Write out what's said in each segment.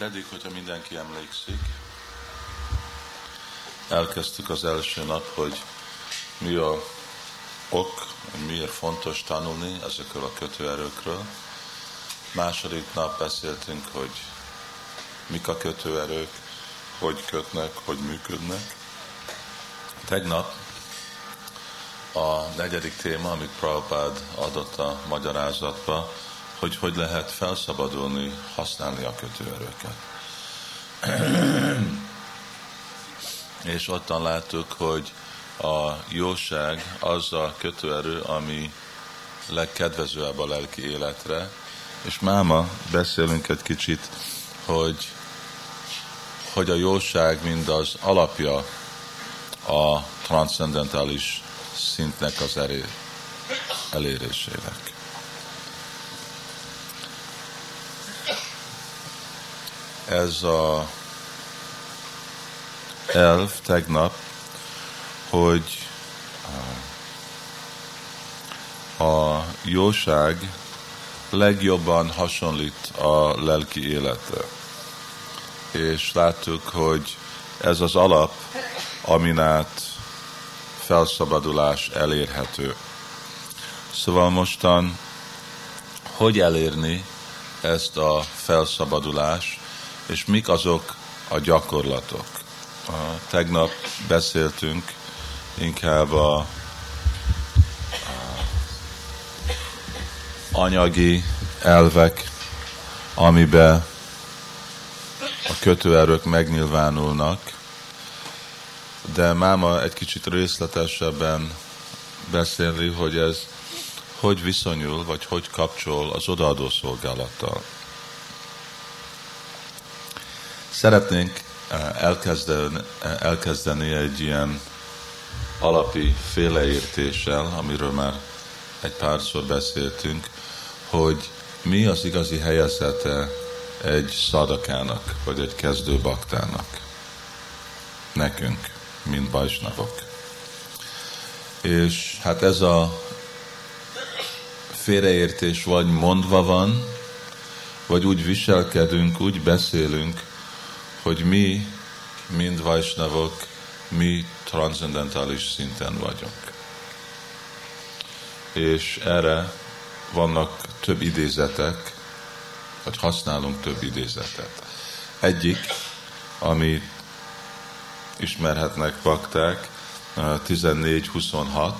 Eddig, hogyha mindenki emlékszik, elkezdtük az első nap, hogy mi a ok, miért fontos tanulni ezekről a kötőerőkről. Második nap beszéltünk, hogy mik a kötőerők, hogy kötnek, hogy működnek. Tegnap a negyedik téma, amit Prabhupád adott a magyarázatba, hogy hogy lehet felszabadulni, használni a kötőerőket. És ottan láttuk, hogy a jóság az a kötőerő, ami legkedvezőbb a lelki életre, és máma beszélünk egy kicsit, hogy, hogy a jóság mind az alapja a transzendentális szintnek az erő, elérésének. Ez a elv tegnap, hogy a jóság legjobban hasonlít a lelki életre. És láttuk, hogy ez az alap, amin át felszabadulás elérhető. Szóval mostan hogy elérni ezt a felszabadulást, és mik azok a gyakorlatok. Tegnap beszéltünk inkább a anyagi elvek, amiben a kötőerők megnyilvánulnak, de máma egy kicsit részletesebben beszélni, hogy ez hogy viszonyul, vagy hogy kapcsol az odaadó szolgálattal. Szeretnénk eh, elkezdeni, eh, elkezdeni egy ilyen alapi féleértéssel, amiről már egy párszor beszéltünk, hogy mi az igazi helyezete egy szadakának, vagy egy kezdő baktának. Nekünk, mint bajsnavok. És hát ez a félreértés vagy mondva van, vagy úgy viselkedünk, úgy beszélünk, hogy mi, mind Vajsnavok, mi transzendentális szinten vagyunk. És erre vannak több idézetek, vagy használunk több idézetet. Egyik, ami ismerhetnek bakták, 14-26,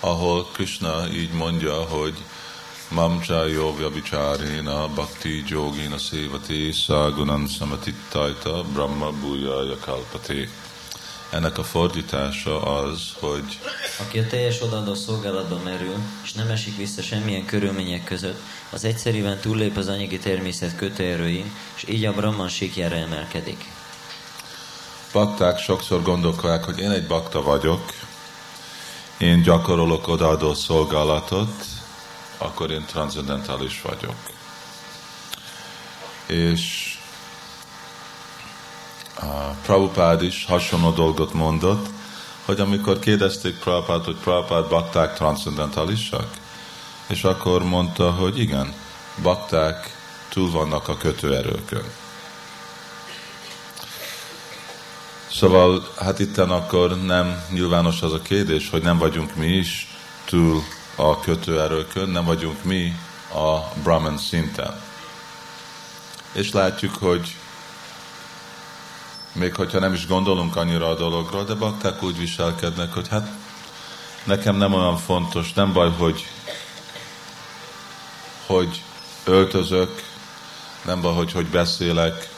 ahol Krishna így mondja, hogy Mamcha Yovya Vicharina Bhakti Jogina Sevati Sagunan Samatittaita Brahma Bhujaya Kalpati. Ennek a fordítása az, hogy aki a teljes odaadó szolgálatban merül, és nem esik vissza semmilyen körülmények között, az egyszerűen túllép az anyagi természet kötőerőin, és így a Brahman síkjára emelkedik. Bakták sokszor gondolkodják, hogy én egy bakta vagyok, én gyakorolok odaadó szolgálatot, akkor én transzendentális vagyok. És a Prabhupád is hasonló dolgot mondott, hogy amikor kérdezték Prabhupád, hogy Prabhupád bakták transzendentálisak, és akkor mondta, hogy igen, bakták túl vannak a kötőerőkön. Szóval, hát itten akkor nem nyilvános az a kérdés, hogy nem vagyunk mi is túl a kötőerőkön, nem vagyunk mi a Brahman szinten. És látjuk, hogy még hogyha nem is gondolunk annyira a dologról, de bakták úgy viselkednek, hogy hát nekem nem olyan fontos, nem baj, hogy, hogy öltözök, nem baj, hogy, hogy beszélek,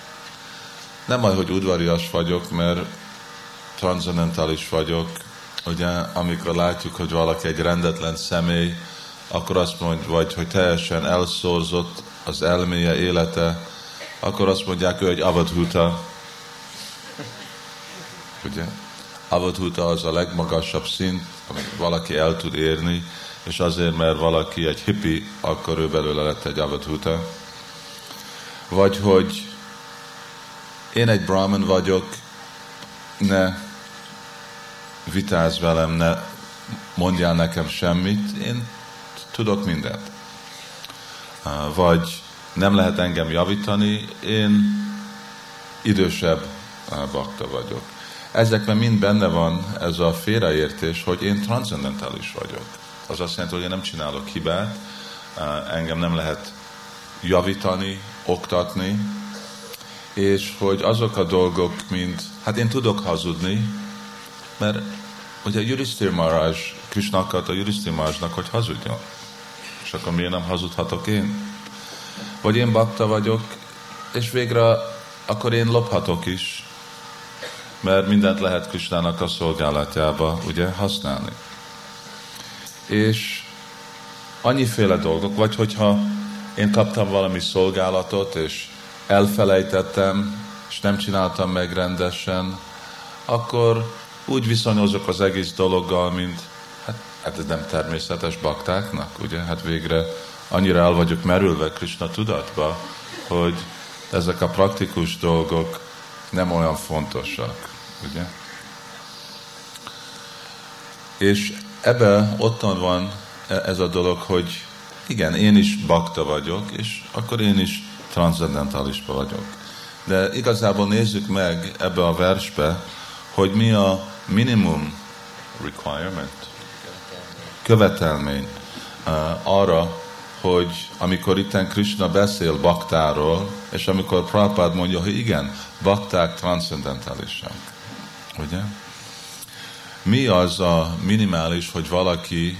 nem baj, hogy udvarias vagyok, mert transzendentális vagyok, ugye, amikor látjuk, hogy valaki egy rendetlen személy, akkor azt mondja, vagy hogy teljesen elszorzott az elméje, élete, akkor azt mondják ő egy avadhuta. Ugye? Avadhuta az a legmagasabb szint, amit valaki el tud érni, és azért, mert valaki egy hippi, akkor ő belőle lett egy avadhuta. Vagy hogy én egy brahman vagyok, ne vitáz velem, ne mondjál nekem semmit, én tudok mindent. Vagy nem lehet engem javítani, én idősebb bakta vagyok. Ezekben mind benne van ez a félreértés, hogy én transzendentális vagyok. Az azt jelenti, hogy én nem csinálok hibát, engem nem lehet javítani, oktatni, és hogy azok a dolgok, mint, hát én tudok hazudni, mert ugye Yudhiszthir Maharaj, Krishna akarta Yudhiszthir Maharajnak, hogy hazudjon. És akkor miért nem hazudhatok én? Vagy én bakta vagyok, és végre akkor én lophatok is, mert mindent lehet Krisnának a szolgálatjába ugye használni. És annyiféle dolgok, vagy hogyha én kaptam valami szolgálatot, és elfelejtettem, és nem csináltam meg rendesen, akkor úgy viszonyozok az egész dologgal, mint hát, hát ez nem természetes baktáknak, ugye? Hát végre annyira el vagyok merülve Krishna tudatba, hogy ezek a praktikus dolgok nem olyan fontosak, ugye? És ebbe ottan van ez a dolog, hogy igen, én is bakta vagyok, és akkor én is transzendentálisba vagyok. De igazából nézzük meg ebbe a versbe, hogy mi a minimum requirement, követelmény uh, arra, hogy amikor itten Krishna beszél baktáról, és amikor Prabhupád mondja, hogy igen, bakták transzendentálisak. Ugye? Mi az a minimális, hogy valaki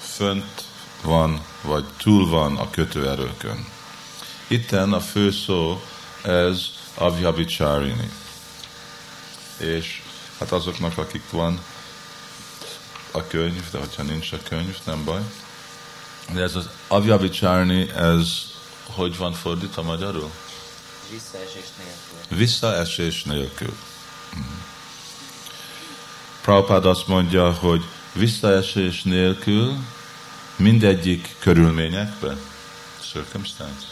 fönt van, vagy túl van a kötőerőkön. Itten a fő szó ez Avyabicharini. És hát azoknak, akik van a könyv, de hogyha nincs a könyv, nem baj. De ez az Avyabicharini, ez hogy van fordítva magyarul? Visszaesés nélkül. Visszaesés nélkül. Mhm. Prabhupád azt mondja, hogy visszaesés nélkül mindegyik körülményekbe, circumstance.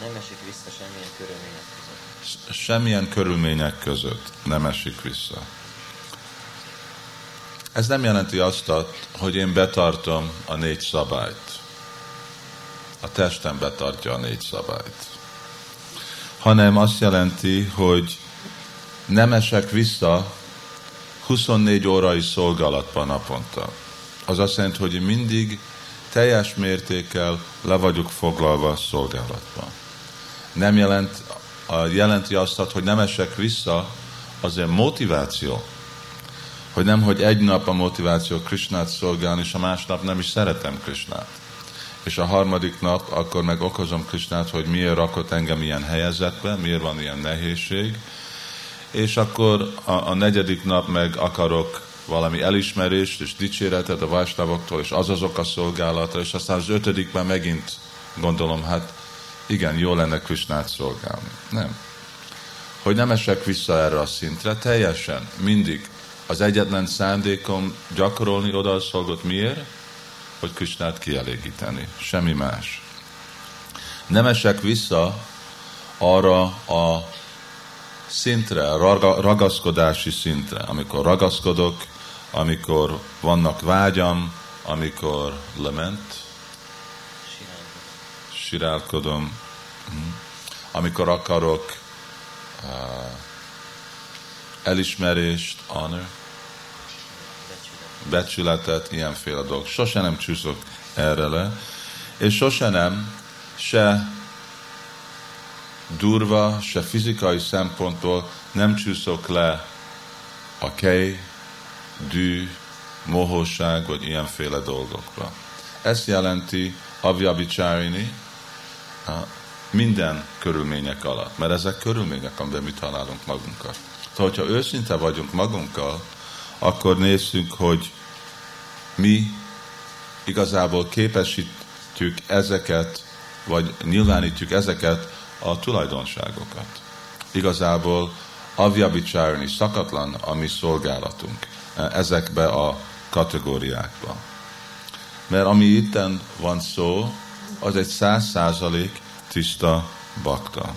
Nem esik vissza semmilyen körülmények Semmilyen körülmények között nem esik vissza. Ez nem jelenti azt, hogy én betartom a négy szabályt. A testem betartja a négy szabályt. Hanem azt jelenti, hogy nem esek vissza 24 órai szolgálatban naponta. Az azt jelenti, hogy mindig teljes mértékkel le vagyok foglalva szolgálatban. Nem jelent, jelenti azt, hogy nem esek vissza, azért motiváció. Hogy nem, hogy egy nap a motiváció Krishnát szolgálni, és a másnap nem is szeretem Krishnát. És a harmadik nap akkor meg okozom Krishnát, hogy miért rakott engem ilyen helyezetbe, miért van ilyen nehézség. És akkor a, a negyedik nap meg akarok valami elismerést és dicséretet a vásnavoktól, és az azok a szolgálata, és aztán az ötödikben megint gondolom, hát igen, jó lenne Krisnát szolgálni. Nem. Hogy nem esek vissza erre a szintre, teljesen, mindig. Az egyetlen szándékom gyakorolni oda a szolgot. Miért? Hogy Krisnát kielégíteni. Semmi más. Nem esek vissza arra a szintre, a ragaszkodási szintre, amikor ragaszkodok amikor vannak vágyam, amikor lement, sirálkodom, hm. amikor akarok uh, elismerést, honor, becsületet, ilyenféle dolgok. Sose nem csúszok erre le, és sose nem se durva, se fizikai szempontból nem csúszok le a kej, dű, mohóság, vagy ilyenféle dolgokba. Ez jelenti avjabicsárini minden körülmények alatt, mert ezek körülmények, amiben mi találunk magunkat. Tehát, hogyha őszinte vagyunk magunkkal, akkor nézzük, hogy mi igazából képesítjük ezeket, vagy nyilvánítjuk ezeket a tulajdonságokat. Igazából avjabicsárni szakatlan a mi szolgálatunk ezekbe a kategóriákba. Mert ami itten van szó, az egy száz százalék tiszta bakta.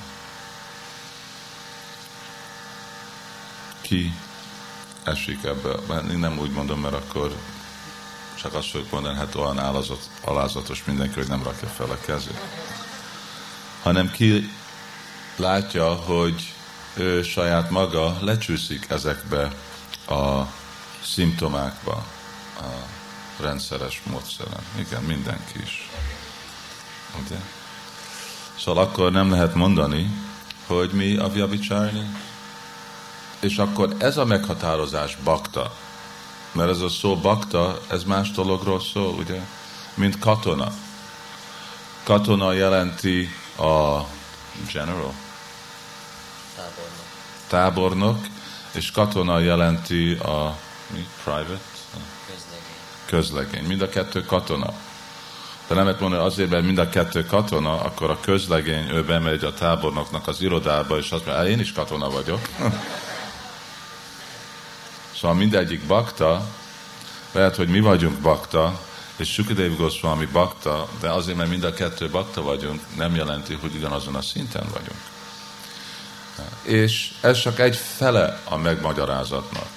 Ki esik ebbe? Én nem úgy mondom, mert akkor csak azt fogjuk mondani, hát olyan álazat, alázatos mindenki, hogy nem rakja fel a kezét. Hanem ki látja, hogy ő saját maga lecsúszik ezekbe a szimptomákba a rendszeres módszeren. Igen, mindenki is. Ugye? Szóval akkor nem lehet mondani, hogy mi a viabicsárni, és akkor ez a meghatározás bakta, mert ez a szó bakta, ez más dologról szól, ugye, mint katona. Katona jelenti a general, Tábornok. tábornok, és katona jelenti a mi? private, Közlegény. közlegény. Mind a kettő katona. De nem lehet mondani azért, mert mind a kettő katona, akkor a közlegény, ő bemegy a tábornoknak az irodába, és azt mondja, "Á, én is katona vagyok. szóval mindegyik bakta, lehet, hogy mi vagyunk bakta, és Sukadev Goswami bakta, de azért, mert mind a kettő bakta vagyunk, nem jelenti, hogy ugyanazon a szinten vagyunk. És ez csak egy fele a megmagyarázatnak.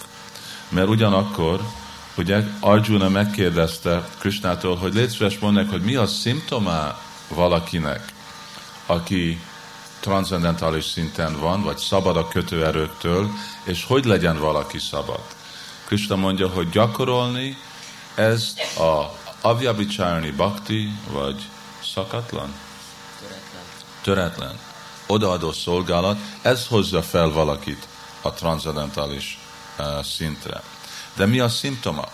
Mert ugyanakkor, ugye Arjuna megkérdezte Krishnától, hogy légy szíves, mondd meg, hogy mi a szimptomá valakinek, aki transzendentális szinten van, vagy szabad a kötőerőktől, és hogy legyen valaki szabad. Krishna mondja, hogy gyakorolni ezt a avjabicsárni bhakti, vagy szakatlan, Töretlen. töretlen, odaadó szolgálat, ez hozza fel valakit a transzendentális uh, szintre. De mi a szimptoma?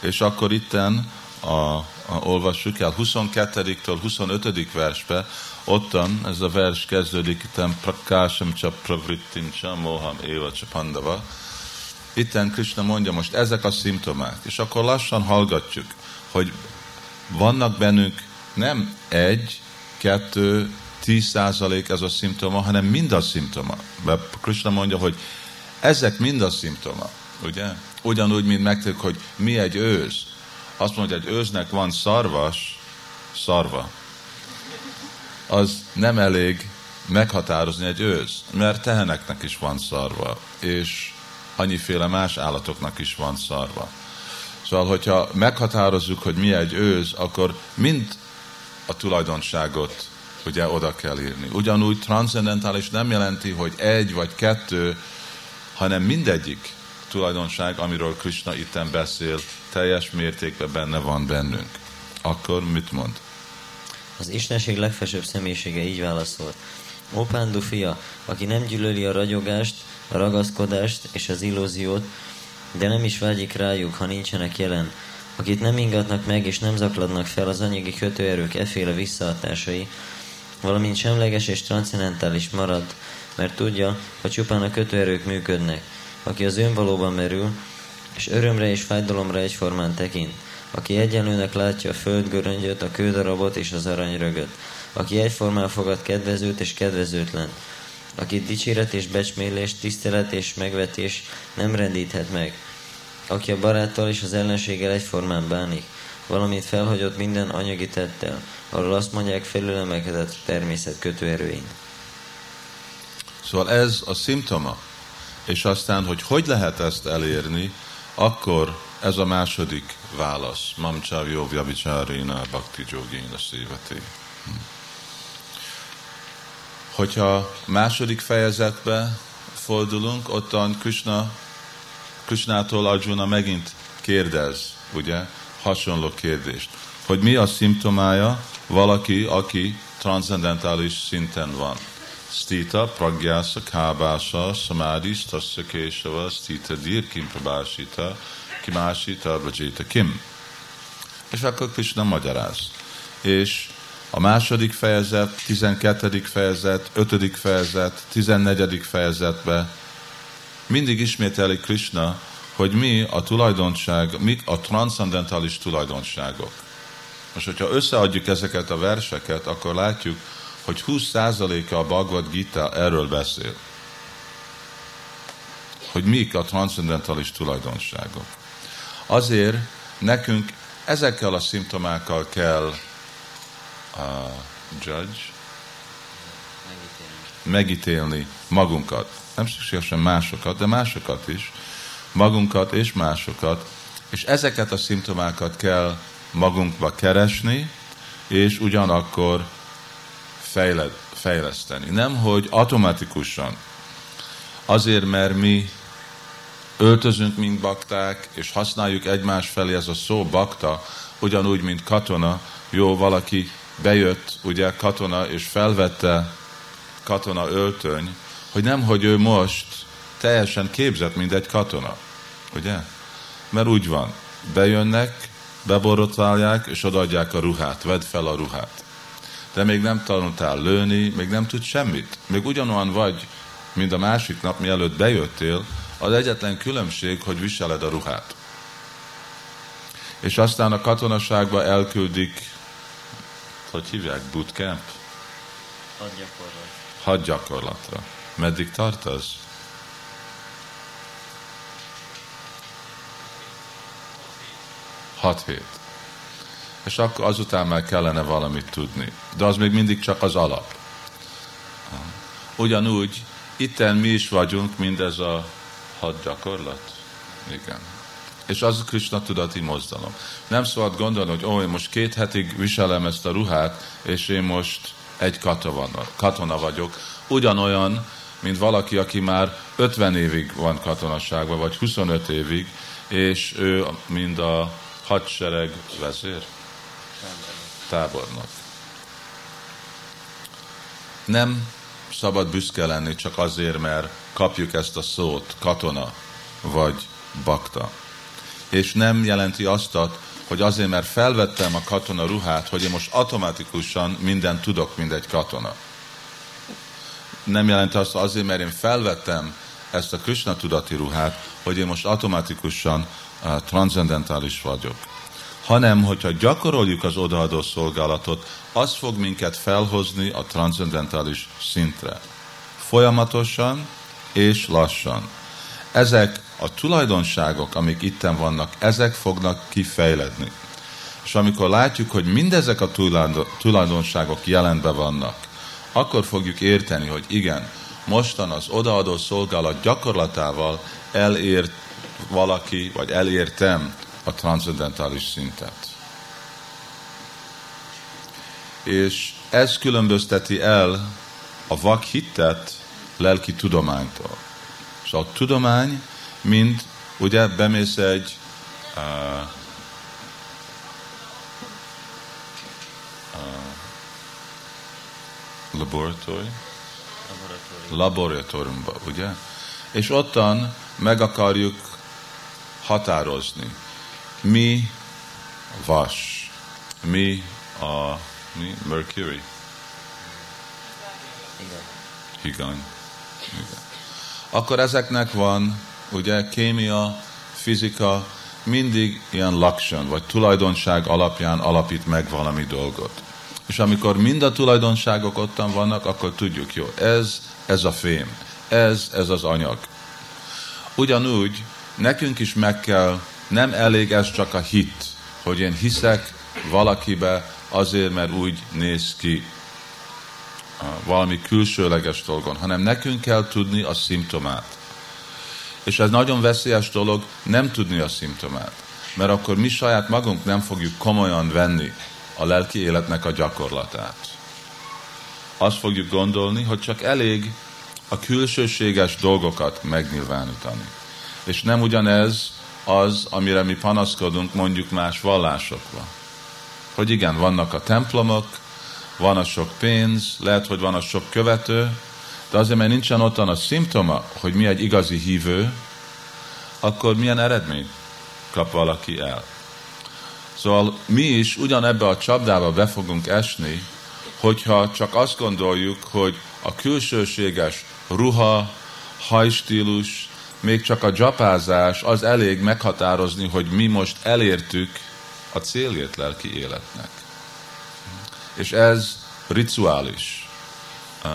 És akkor itten a, a, olvassuk el 22-től 25. versbe, ottan ez a vers kezdődik, itten prakásam csa pravrittim csa moham éva csa pandava. Itten Krishna mondja most ezek a szimptomák, és akkor lassan hallgatjuk, hogy vannak bennünk nem egy, kettő, tíz százalék ez a szimptoma, hanem mind a szimptoma. Mert Krishna mondja, hogy ezek mind a szimptoma, ugye? Ugyanúgy, mint megtudjuk, hogy mi egy őz. Azt mondja, hogy egy őznek van szarvas, szarva. Az nem elég meghatározni egy őz, mert teheneknek is van szarva, és annyiféle más állatoknak is van szarva. Szóval, hogyha meghatározzuk, hogy mi egy őz, akkor mind a tulajdonságot ugye oda kell írni. Ugyanúgy transzendentális nem jelenti, hogy egy vagy kettő, hanem mindegyik tulajdonság, amiről Krishna itten beszél, teljes mértékben benne van bennünk. Akkor mit mond? Az Istenség legfelsőbb személyisége így válaszol. Ó Pándu fia, aki nem gyűlöli a ragyogást, a ragaszkodást és az illúziót, de nem is vágyik rájuk, ha nincsenek jelen, akit nem ingatnak meg és nem zakladnak fel az anyagi kötőerők eféle visszahatásai, valamint semleges és transzendentális marad, mert tudja, hogy csupán a kötőerők működnek, aki az önvalóban merül, és örömre és fájdalomra egyformán tekint, aki egyenlőnek látja a földgöröngyöt, a kődarabot és az aranyrögöt, aki egyformán fogad kedvezőt és kedvezőtlen, akit dicséret és becsmélés, tisztelet és megvetés nem rendíthet meg, aki a baráttal és az ellenséggel egyformán bánik, valamint felhagyott minden anyagi tettel, arról azt mondják felülemelkedett természet kötőerőin. Szóval ez a szimptoma. És aztán, hogy hogy lehet ezt elérni, akkor ez a második válasz. Mamcsav jó vyavicsárina bhakti jogéna szévati. Hogyha második fejezetbe fordulunk, ottan Krishna, Krishnától Arjuna megint kérdez, ugye, hasonló kérdést, hogy mi a szimptomája valaki, aki transzendentális szinten van. Stita, pragyása, kábása, samádi, stasya késava, stita, dir, kim prabásita, kimásita, rajita, kim. És akkor Krishna magyaráz. És a második fejezet, 12. fejezet, 5. fejezet, 14. fejezetbe mindig ismételi Krishna, hogy mi a tulajdonság, mik a transzendentális tulajdonságok. Most, hogyha összeadjuk ezeket a verseket, akkor látjuk, hogy 20%-a a Bhagavad Gita erről beszél. Hogy mik a transzendentális tulajdonságok. Azért nekünk ezekkel a szimptomákkal kell uh, judge, megítélni magunkat. Nem szükségesen másokat, de másokat is. Magunkat és másokat. És ezeket a szimptomákat kell magunkba keresni, és ugyanakkor fejled, fejleszteni. Nem, hogy automatikusan. Azért, mert mi öltözünk, mint bakták, és használjuk egymás felé ez a szó bakta, ugyanúgy, mint katona. Jó, valaki bejött, ugye, katona, és felvette katona öltöny, hogy nem, hogy ő most teljesen képzett, mint egy katona. Ugye? Mert úgy van. Bejönnek, beborotválják, és odaadják a ruhát. Vedd fel a ruhát. De még nem tanultál lőni, még nem tud semmit. Még ugyanolyan vagy, mint a másik nap, mielőtt bejöttél, az egyetlen különbség, hogy viseled a ruhát. És aztán a katonaságba elküldik, hogy hívják, bootcamp? Hadgyakorlat. Hadgyakorlatra. Meddig tart az? Hat hét. És akkor azután már kellene valamit tudni. De az még mindig csak az alap. Ugyanúgy, itten mi is vagyunk, mindez a hadgyakorlat. Igen. És az a Krishna tudati mozdalom. Nem szabad gondolni, hogy ó, én most két hetig viselem ezt a ruhát, és én most egy katona, katona vagyok. Ugyanolyan, mint valaki, aki már 50 évig van katonaságban, vagy 25 évig, és ő mind a hadsereg vezér, tábornok. Nem szabad büszke lenni csak azért, mert kapjuk ezt a szót, katona vagy bakta. És nem jelenti azt, hogy azért, mert felvettem a katona ruhát, hogy én most automatikusan mindent tudok, mint egy katona. Nem jelenti azt azért, mert én felvettem ezt a Krishna tudati ruhát, hogy én most automatikusan uh, transzendentális vagyok. Hanem, hogyha gyakoroljuk az odaadó szolgálatot, az fog minket felhozni a transzendentális szintre. Folyamatosan és lassan. Ezek a tulajdonságok, amik itten vannak, ezek fognak kifejledni. És amikor látjuk, hogy mindezek a tulajdonságok jelenbe vannak, akkor fogjuk érteni, hogy igen, mostan az odaadó szolgálat gyakorlatával elért valaki, vagy elértem a transzendentális szintet. És ez különbözteti el a vak hittet lelki tudománytól. Szóval a tudomány mind, ugye bemész egy uh, uh, laboratórium, laboratóriumba, ugye? És ottan meg akarjuk határozni, mi vas, mi a mi Mercury. Igen. Higany. Akkor ezeknek van ugye kémia, fizika mindig ilyen lakson, vagy tulajdonság alapján alapít meg valami dolgot. És amikor mind a tulajdonságok ottan vannak, akkor tudjuk, jó, ez, ez a fém, ez, ez az anyag. Ugyanúgy nekünk is meg kell, nem elég ez csak a hit, hogy én hiszek valakibe azért, mert úgy néz ki valami külsőleges dolgon, hanem nekünk kell tudni a szimptomát. És ez nagyon veszélyes dolog nem tudni a szimptomát, mert akkor mi saját magunk nem fogjuk komolyan venni a lelki életnek a gyakorlatát. Azt fogjuk gondolni, hogy csak elég a külsőséges dolgokat megnyilvánítani. És nem ugyanez az, amire mi panaszkodunk mondjuk más vallásokba. Hogy igen, vannak a templomok, van a sok pénz, lehet, hogy van a sok követő, de azért, mert nincsen ottan a szimptoma, hogy mi egy igazi hívő, akkor milyen eredmény kap valaki el. Szóval mi is ugyanebbe a csapdába be fogunk esni, hogyha csak azt gondoljuk, hogy a külsőséges ruha, hajstílus, még csak a dzsapázás az elég meghatározni, hogy mi most elértük a céljét lelki életnek. És ez rituális,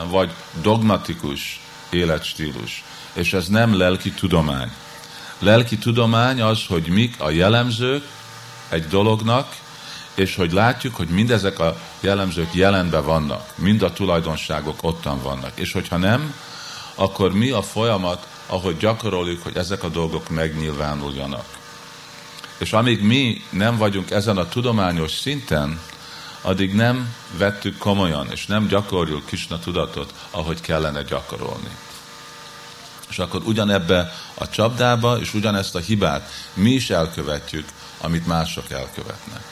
vagy dogmatikus életstílus. És ez nem lelki tudomány. Lelki tudomány az, hogy mik a jellemzők egy dolognak, és hogy látjuk, hogy mindezek a jellemzők jelenben vannak, mind a tulajdonságok ottan vannak. És hogyha nem, akkor mi a folyamat, ahogy gyakoroljuk, hogy ezek a dolgok megnyilvánuljanak. És amíg mi nem vagyunk ezen a tudományos szinten, addig nem vettük komolyan, és nem gyakoroljuk Kisna tudatot, ahogy kellene gyakorolni. És akkor ugyanebbe a csapdába, és ugyanezt a hibát mi is elkövetjük, amit mások elkövetnek.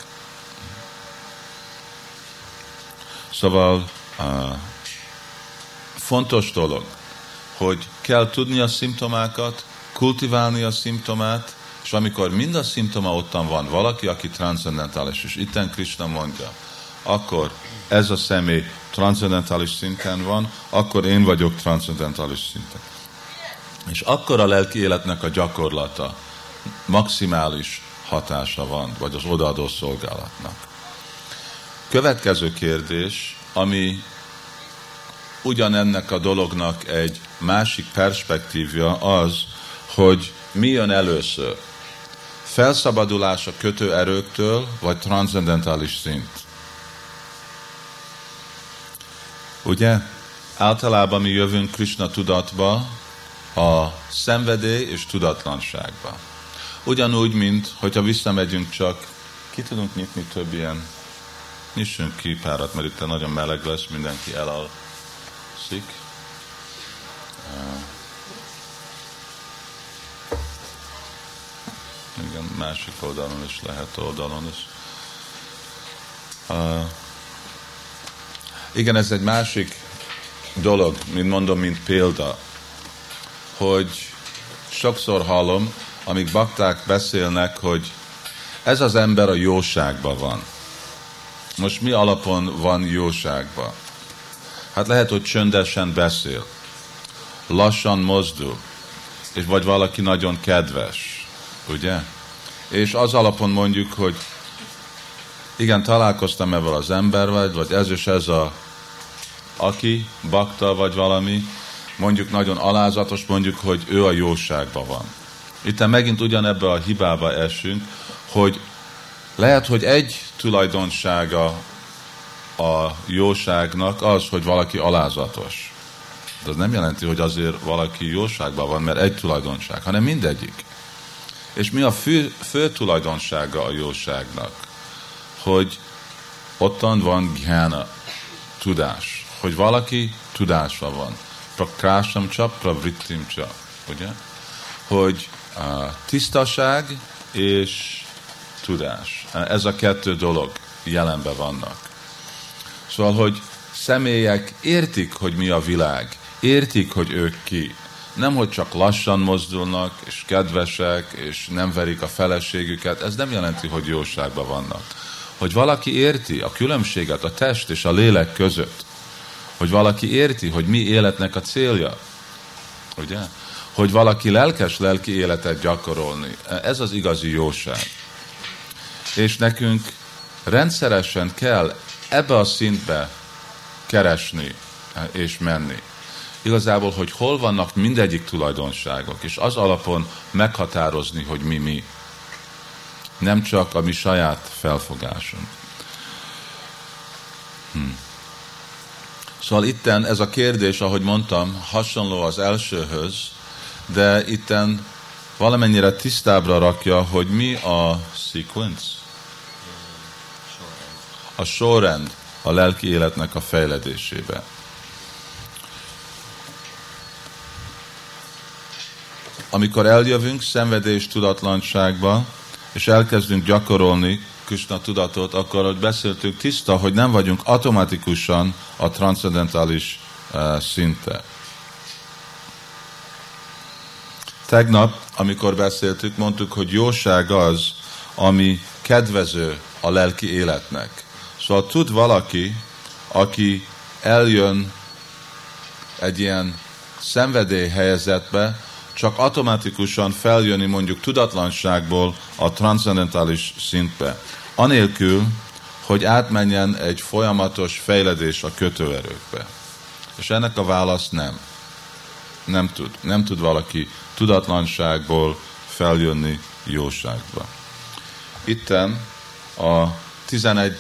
Szóval uh, fontos dolog, hogy kell tudni a szimptomákat, kultiválni a szimptomát, és amikor mind a szimptoma ottan van, valaki, aki transzendentális, és itten Krishna mondja, akkor ez a személy transzendentális szinten van, akkor én vagyok transzendentális szinten. És akkor a lelki életnek a gyakorlata maximális hatása van, vagy az odaadó szolgálatnak. Következő kérdés, ami ugyanennek a dolognak egy másik perspektívja az, hogy mi jön először. Felszabadulás a kötőerőktől, vagy transzendentális szint. Ugye? Általában mi jövünk Krishna tudatba, a szenvedély és tudatlanságba. Ugyanúgy, mint hogyha visszamegyünk csak, ki tudunk nyitni több ilyen, nyissunk ki párat, mert itt nagyon meleg lesz, mindenki elalszik. Igen, másik oldalon is lehet, oldalon is. Uh, igen, ez egy másik dolog, mint mondom, mint példa, hogy sokszor hallom, amíg bakták beszélnek, hogy ez az ember a jóságban van. Most mi alapon van jóságban? Hát lehet, hogy csöndesen beszél, lassan mozdul, és vagy valaki nagyon kedves, ugye? És az alapon mondjuk, hogy igen, találkoztam ebben az ember vagy, vagy ez és ez a aki, bakta vagy valami, mondjuk nagyon alázatos, mondjuk, hogy ő a jóságban van. Itt megint ugyanebbe a hibába esünk, hogy lehet, hogy egy tulajdonsága a jóságnak az, hogy valaki alázatos. De az nem jelenti, hogy azért valaki jóságban van, mert egy tulajdonság, hanem mindegyik. És mi a fő, fő tulajdonsága a jóságnak? Hogy ottan van gyána, tudás. Hogy valaki tudásra van. Prakrásam csa, pravrittim csa. Ugye? Hogy uh, tisztaság és tudás. Ez a kettő dolog jelenben vannak. Szóval, hogy személyek értik, hogy mi a világ, értik, hogy ők ki. Nem, hogy csak lassan mozdulnak, és kedvesek, és nem verik a feleségüket, ez nem jelenti, hogy jóságban vannak. Hogy valaki érti a különbséget a test és a lélek között. Hogy valaki érti, hogy mi életnek a célja. Ugye? Hogy valaki lelkes lelki életet gyakorolni. Ez az igazi jóság. És nekünk rendszeresen kell ebbe a szintbe keresni és menni. Igazából, hogy hol vannak mindegyik tulajdonságok, és az alapon meghatározni, hogy mi mi. Nem csak a mi saját felfogásunk. Hm. Szóval itten ez a kérdés, ahogy mondtam, hasonló az elsőhöz, de itten valamennyire tisztábra rakja, hogy mi a sequence, a sorrend a lelki életnek a fejledésébe. Amikor eljövünk szenvedés tudatlanságba, és elkezdünk gyakorolni Krishna tudatot, akkor, hogy beszéltünk, tiszta, hogy nem vagyunk automatikusan a transzendentális uh, szinte. Tegnap, amikor beszéltük, mondtuk, hogy jóság az, ami kedvező a lelki életnek. Szóval tud valaki, aki eljön egy ilyen szenvedélyhelyezetbe, csak automatikusan feljönni mondjuk tudatlanságból a transzendentális szintbe. Anélkül, hogy átmenjen egy folyamatos fejledés a kötőerőkbe. És ennek a válasz nem. Nem tud. Nem tud valaki tudatlanságból feljönni jóságba. Itten a 11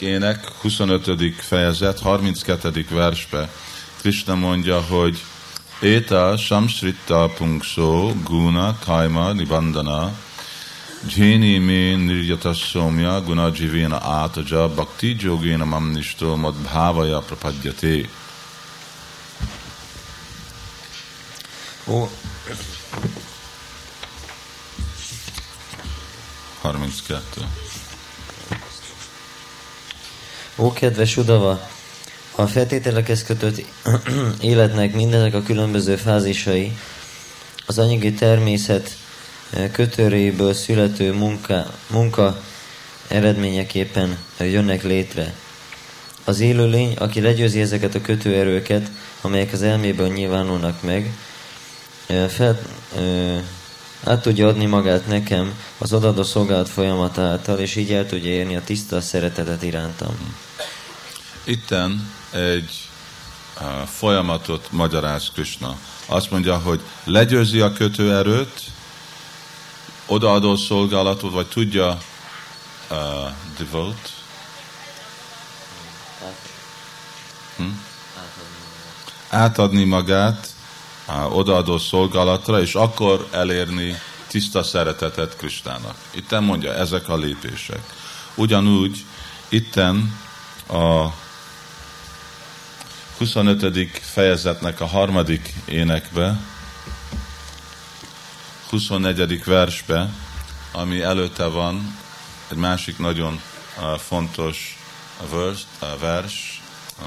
ének, 25. fejezet, 32. versbe Krishna mondja, hogy एता संश्रिता पुंसो गुना कायमा निबंधना झेनी मे निर्यत सौम्या गुणजीवेन आतज भक्ति जोगेन मम निष्ठो मद्भावया प्रपद्यते ओ 32. Ó, kedves Udava, a feltételekhez kötött életnek mindezek a különböző fázisai, az anyagi természet eh, kötőréből születő munka, munka eredményeképpen jönnek létre. Az élőlény, aki legyőzi ezeket a kötőerőket, amelyek az elméből nyilvánulnak meg, eh, fel, ö, át tudja adni magát nekem az odadó szolgálat folyamat és így el tudja érni a tiszta szeretetet irántam. Itten egy folyamatot magyaráz Krishna. Azt mondja, hogy legyőzi a kötőerőt, odaadó szolgálatot, vagy tudja uh, devote, hm? átadni magát uh, odaadó szolgálatra, és akkor elérni tiszta szeretetet Kristának. Itten mondja, ezek a lépések. Ugyanúgy itten a 25. fejezetnek a harmadik énekbe, 24. versbe, ami előtte van, egy másik nagyon fontos vers, vers uh,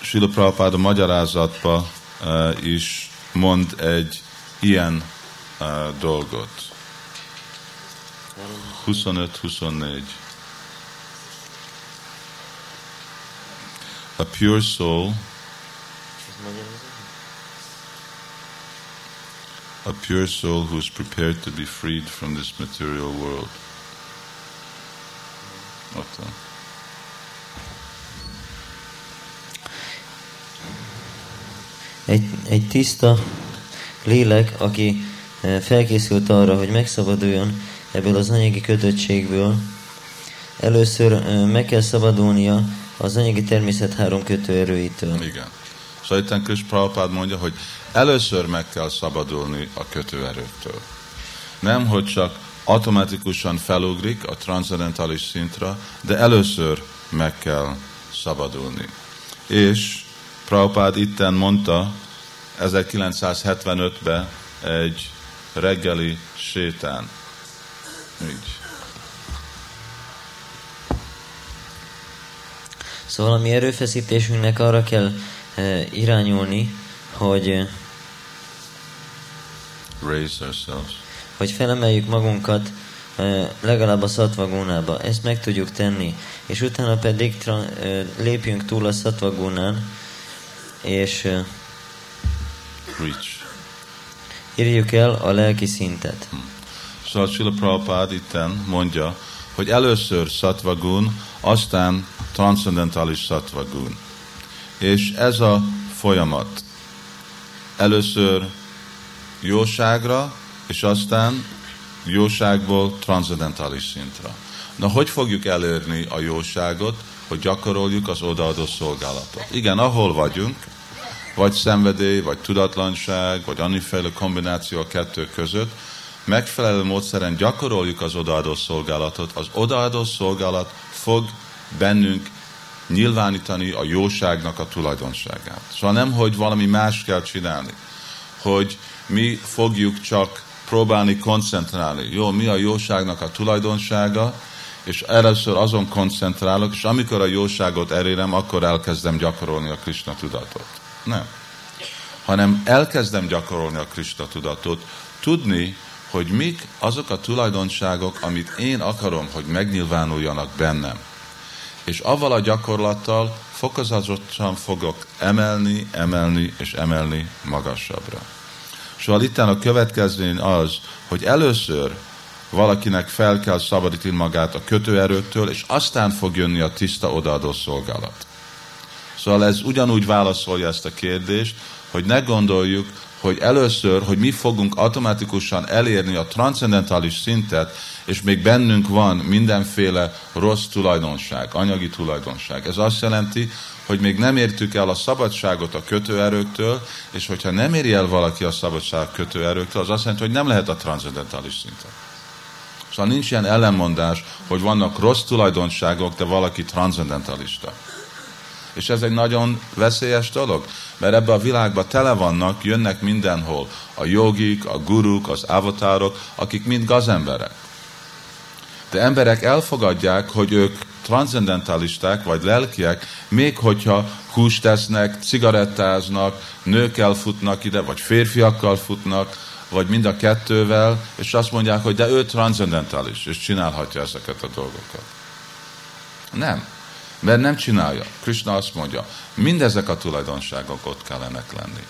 Srila Prabhupáda magyarázatba uh, is mond egy ilyen uh, dolgot. 25-24. A pure soul, a pure soul who is prepared to be freed from this material world. Ott van. Egy, egy tiszta lélek, aki eh, felkészült arra, hogy megszabaduljon ebből az anyagi kötöttségből, először eh, meg kell szabadulnia az anyagi természet három kötőerőitől. Igen. Szóval itt Krisz Prabhupád mondja, hogy először meg kell szabadulni a kötőerőktől. Nem, hogy csak automatikusan felugrik a transzendentális szintre, de először meg kell szabadulni. És Prabhupád itten mondta 1975-ben egy reggeli sétán. Így. Szóval a mi erőfeszítésünknek arra kell e, irányulni, hogy, eh, Raise ourselves. hogy felemeljük magunkat e, legalább a szatvagónába. Ezt meg tudjuk tenni. És utána pedig tra, e, lépjünk túl a szatvagónán, és e, Reach. írjuk el a lelki szintet. Szóval Srila Prabhupád itten mondja, hogy először szatvagun, aztán transzendentális szatvagun. És ez a folyamat. Először jóságra, és aztán jóságból transzendentális szintre. Na, hogy fogjuk elérni a jóságot, hogy gyakoroljuk az odaadó szolgálatot? Igen, ahol vagyunk, vagy szenvedély, vagy tudatlanság, vagy anniféle kombináció a kettő között, megfelelő módszeren gyakoroljuk az odaadó szolgálatot, az odaadó szolgálat fog bennünk nyilvánítani a jóságnak a tulajdonságát. Szóval nem, hogy valami más kell csinálni, hogy mi fogjuk csak próbálni koncentrálni. Jó, mi a jóságnak a tulajdonsága, és először azon koncentrálok, és amikor a jóságot elérem, akkor elkezdem gyakorolni a Krishna tudatot. Nem. Hanem elkezdem gyakorolni a Krishna tudatot, tudni, hogy mik azok a tulajdonságok, amit én akarom, hogy megnyilvánuljanak bennem. És avval a gyakorlattal fokozatosan fogok emelni, emelni és emelni magasabbra. Szóval itt a következőn az, hogy először valakinek fel kell szabadítani magát a kötőerőtől, és aztán fog jönni a tiszta odaadó szolgálat. Szóval ez ugyanúgy válaszolja ezt a kérdést, hogy ne gondoljuk, hogy először, hogy mi fogunk automatikusan elérni a transzendentális szintet, és még bennünk van mindenféle rossz tulajdonság, anyagi tulajdonság. Ez azt jelenti, hogy még nem értük el a szabadságot a kötőerőktől, és hogyha nem éri el valaki a szabadság kötőerőktől, az azt jelenti, hogy nem lehet a transzendentális szinten. Szóval nincs ilyen ellenmondás, hogy vannak rossz tulajdonságok, de valaki transzendentalista. És ez egy nagyon veszélyes dolog, mert ebbe a világba tele vannak, jönnek mindenhol a jogik, a guruk, az avatárok, akik mind gazemberek. De emberek elfogadják, hogy ők transzendentalisták vagy lelkiek, még hogyha húst tesznek, cigarettáznak, nőkkel futnak ide, vagy férfiakkal futnak, vagy mind a kettővel, és azt mondják, hogy de ő transzendentális, és csinálhatja ezeket a dolgokat. Nem, mert nem csinálja. Krishna azt mondja, mindezek a tulajdonságok ott kellenek lenni.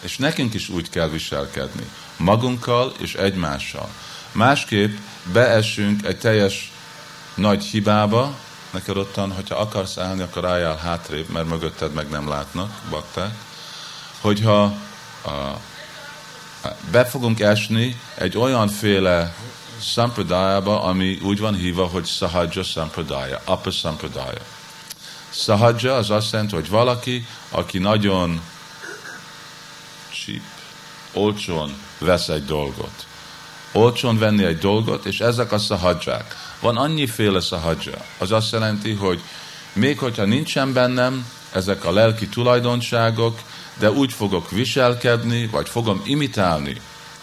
És nekünk is úgy kell viselkedni, magunkkal és egymással. Másképp beesünk egy teljes nagy hibába, neked ottan, hogyha akarsz állni, akkor álljál hátrébb, mert mögötted meg nem látnak, bakták. Hogyha a, be fogunk esni egy olyanféle sampradájába, ami úgy van hívva, hogy sahajja sampradája, apa sampradája. Sahajja az azt jelenti, hogy valaki, aki nagyon cheap, olcsón vesz egy dolgot. Olcsón venni egy dolgot, és ezek a szahadzsák. Van annyiféle szahadzsa. Az azt jelenti, hogy még hogyha nincsen bennem ezek a lelki tulajdonságok, de úgy fogok viselkedni, vagy fogom imitálni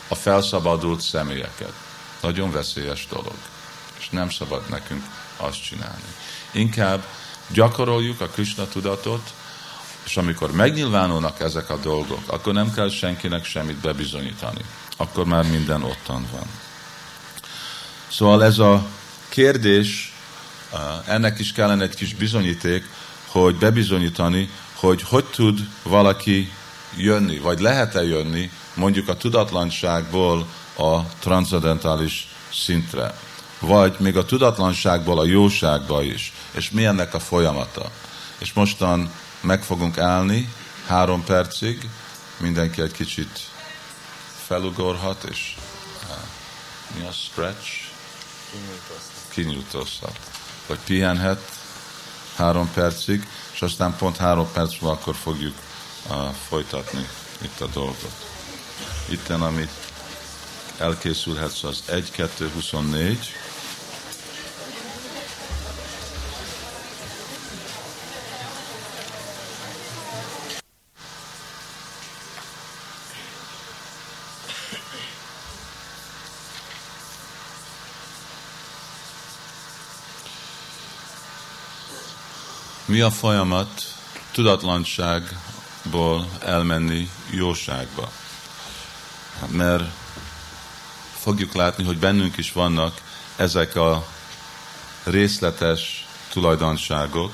a felszabadult személyeket. Nagyon veszélyes dolog. És nem szabad nekünk azt csinálni. Inkább gyakoroljuk a Krishna tudatot, és amikor megnyilvánulnak ezek a dolgok, akkor nem kell senkinek semmit bebizonyítani. Akkor már minden ottan van. Szóval ez a kérdés, ennek is kellene egy kis bizonyíték, hogy bebizonyítani, hogy hogy tud valaki jönni, vagy lehet-e jönni mondjuk a tudatlanságból a transzendentális szintre, vagy még a tudatlanságból a jóságba is, és mi ennek a folyamata. És mostan meg fogunk állni három percig, mindenki egy kicsit felugorhat, és mi a stretch? Kinyújtózhat. Vagy pihenhet három percig, és aztán pont három perc múlva akkor fogjuk uh, folytatni itt a dolgot. Itten, amit elkészülhetsz, az 1, 2, 24. Mi a folyamat tudatlanságból elmenni jóságba? Mert fogjuk látni, hogy bennünk is vannak ezek a részletes tulajdonságok.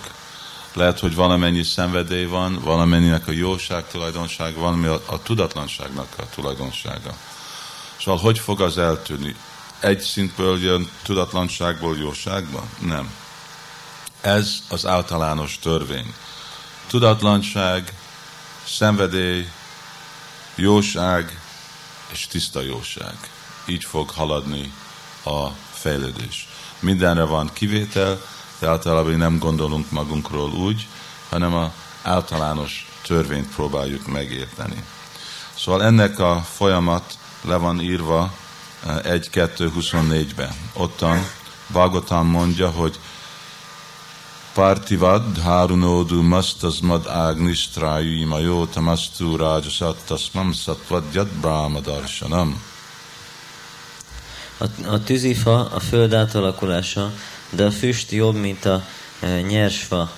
Lehet, hogy valamennyi szenvedély van, valamennyinek a jóság tulajdonság, valami a, a tudatlanságnak a tulajdonsága. Szóval hogy fog az eltűnni? Egy szintből jön tudatlanságból jóságba? Nem ez az általános törvény. Tudatlanság, szenvedély, jóság és tiszta jóság. Így fog haladni a fejlődés. Mindenre van kivétel, de általában nem gondolunk magunkról úgy, hanem a általános törvényt próbáljuk megérteni. Szóval ennek a folyamat le van írva 1-2-24-ben. Ottan Bagotam mondja, hogy Partivad Harunodu Mastasmad Agnistrāju Imajo Tamastu Rajasattasmam Satvadjad Brahma Darshanam. A, a tűzifa a föld átalakulása, de a füst jobb, mint a e, nyers fa.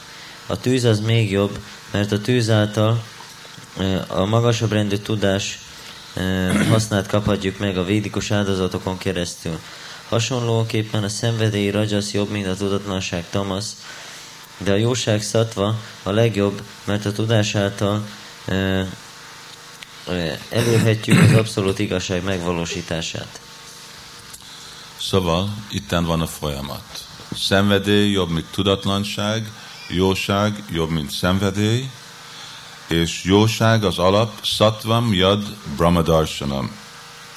A tűz az még jobb, mert a tűz által e, a magasabb rendű tudás e, hasznát kaphatjuk meg a védikus áldozatokon keresztül. Hasonlóképpen a szenvedély rajasz jobb, mint a tudatlanság tamasz, de a jóság szatva a legjobb, mert a tudás által e, e, elérhetjük az abszolút igazság megvalósítását. Szóval itten van a folyamat. Szenvedély jobb, mint tudatlanság, jóság jobb, mint szenvedély, és jóság az alap, Sattvam Yad Brahmadarshanam.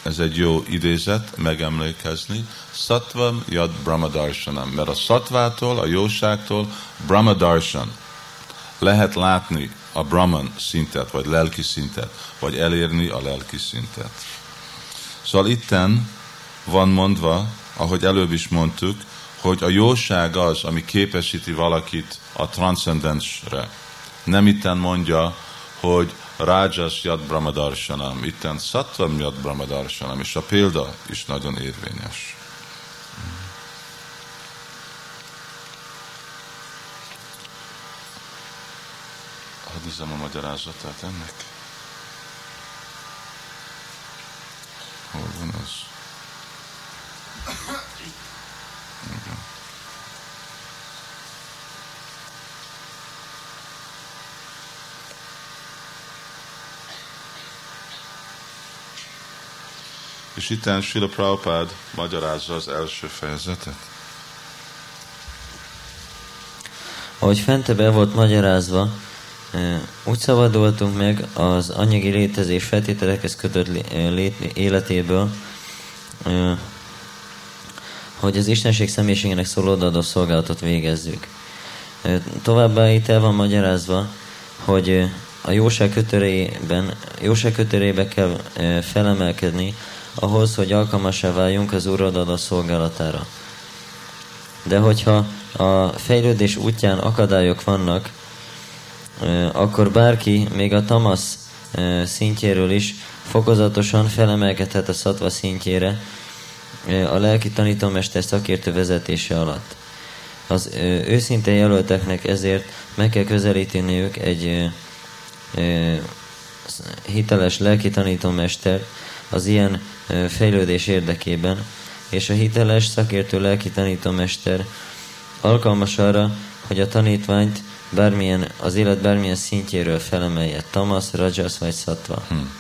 Ez egy jó idézet, megemlékezni. Sattvam Yad Brahmadarshanam. Mert a szattvától, a jóságtól Brahmadarshan. Lehet látni a Brahman szintet, vagy lelki szintet, vagy elérni a lelki szintet. Szóval itten van mondva, ahogy előbb is mondtuk, hogy a jóság az, ami képesíti valakit a transzcendensre. Nem itten mondja, hogy Rajas Yad Brahmadarshanam, itten Sattvam Yad Brahmadarshanam, és a példa is nagyon érvényes. Hadd hiszem a magyarázatát ennek. Hol van az? Igen. És itt Sila Prabhupád magyarázza az első fejezetet. Ahogy fente be volt magyarázva, úgy szabadultunk meg az anyagi létezés feltételekhez kötött életéből, hogy az Istenség személyiségének szóló adó szolgálatot végezzük. Továbbá itt el van magyarázva, hogy a jóság kötörében, jóság kötörébe kell felemelkedni ahhoz, hogy alkalmasá váljunk az Úr szolgálatára. De hogyha a fejlődés útján akadályok vannak, akkor bárki, még a tamasz szintjéről is fokozatosan felemelkedhet a szatva szintjére a lelki tanítómester szakértő vezetése alatt. Az őszinte jelölteknek ezért meg kell közelíteniük egy hiteles lelki tanítómester az ilyen fejlődés érdekében, és a hiteles szakértő lelki tanítómester alkalmas arra, hogy a tanítványt bármilyen, az élet bármilyen szintjéről felemelje, tamasz, rajas vagy szatva. Hmm.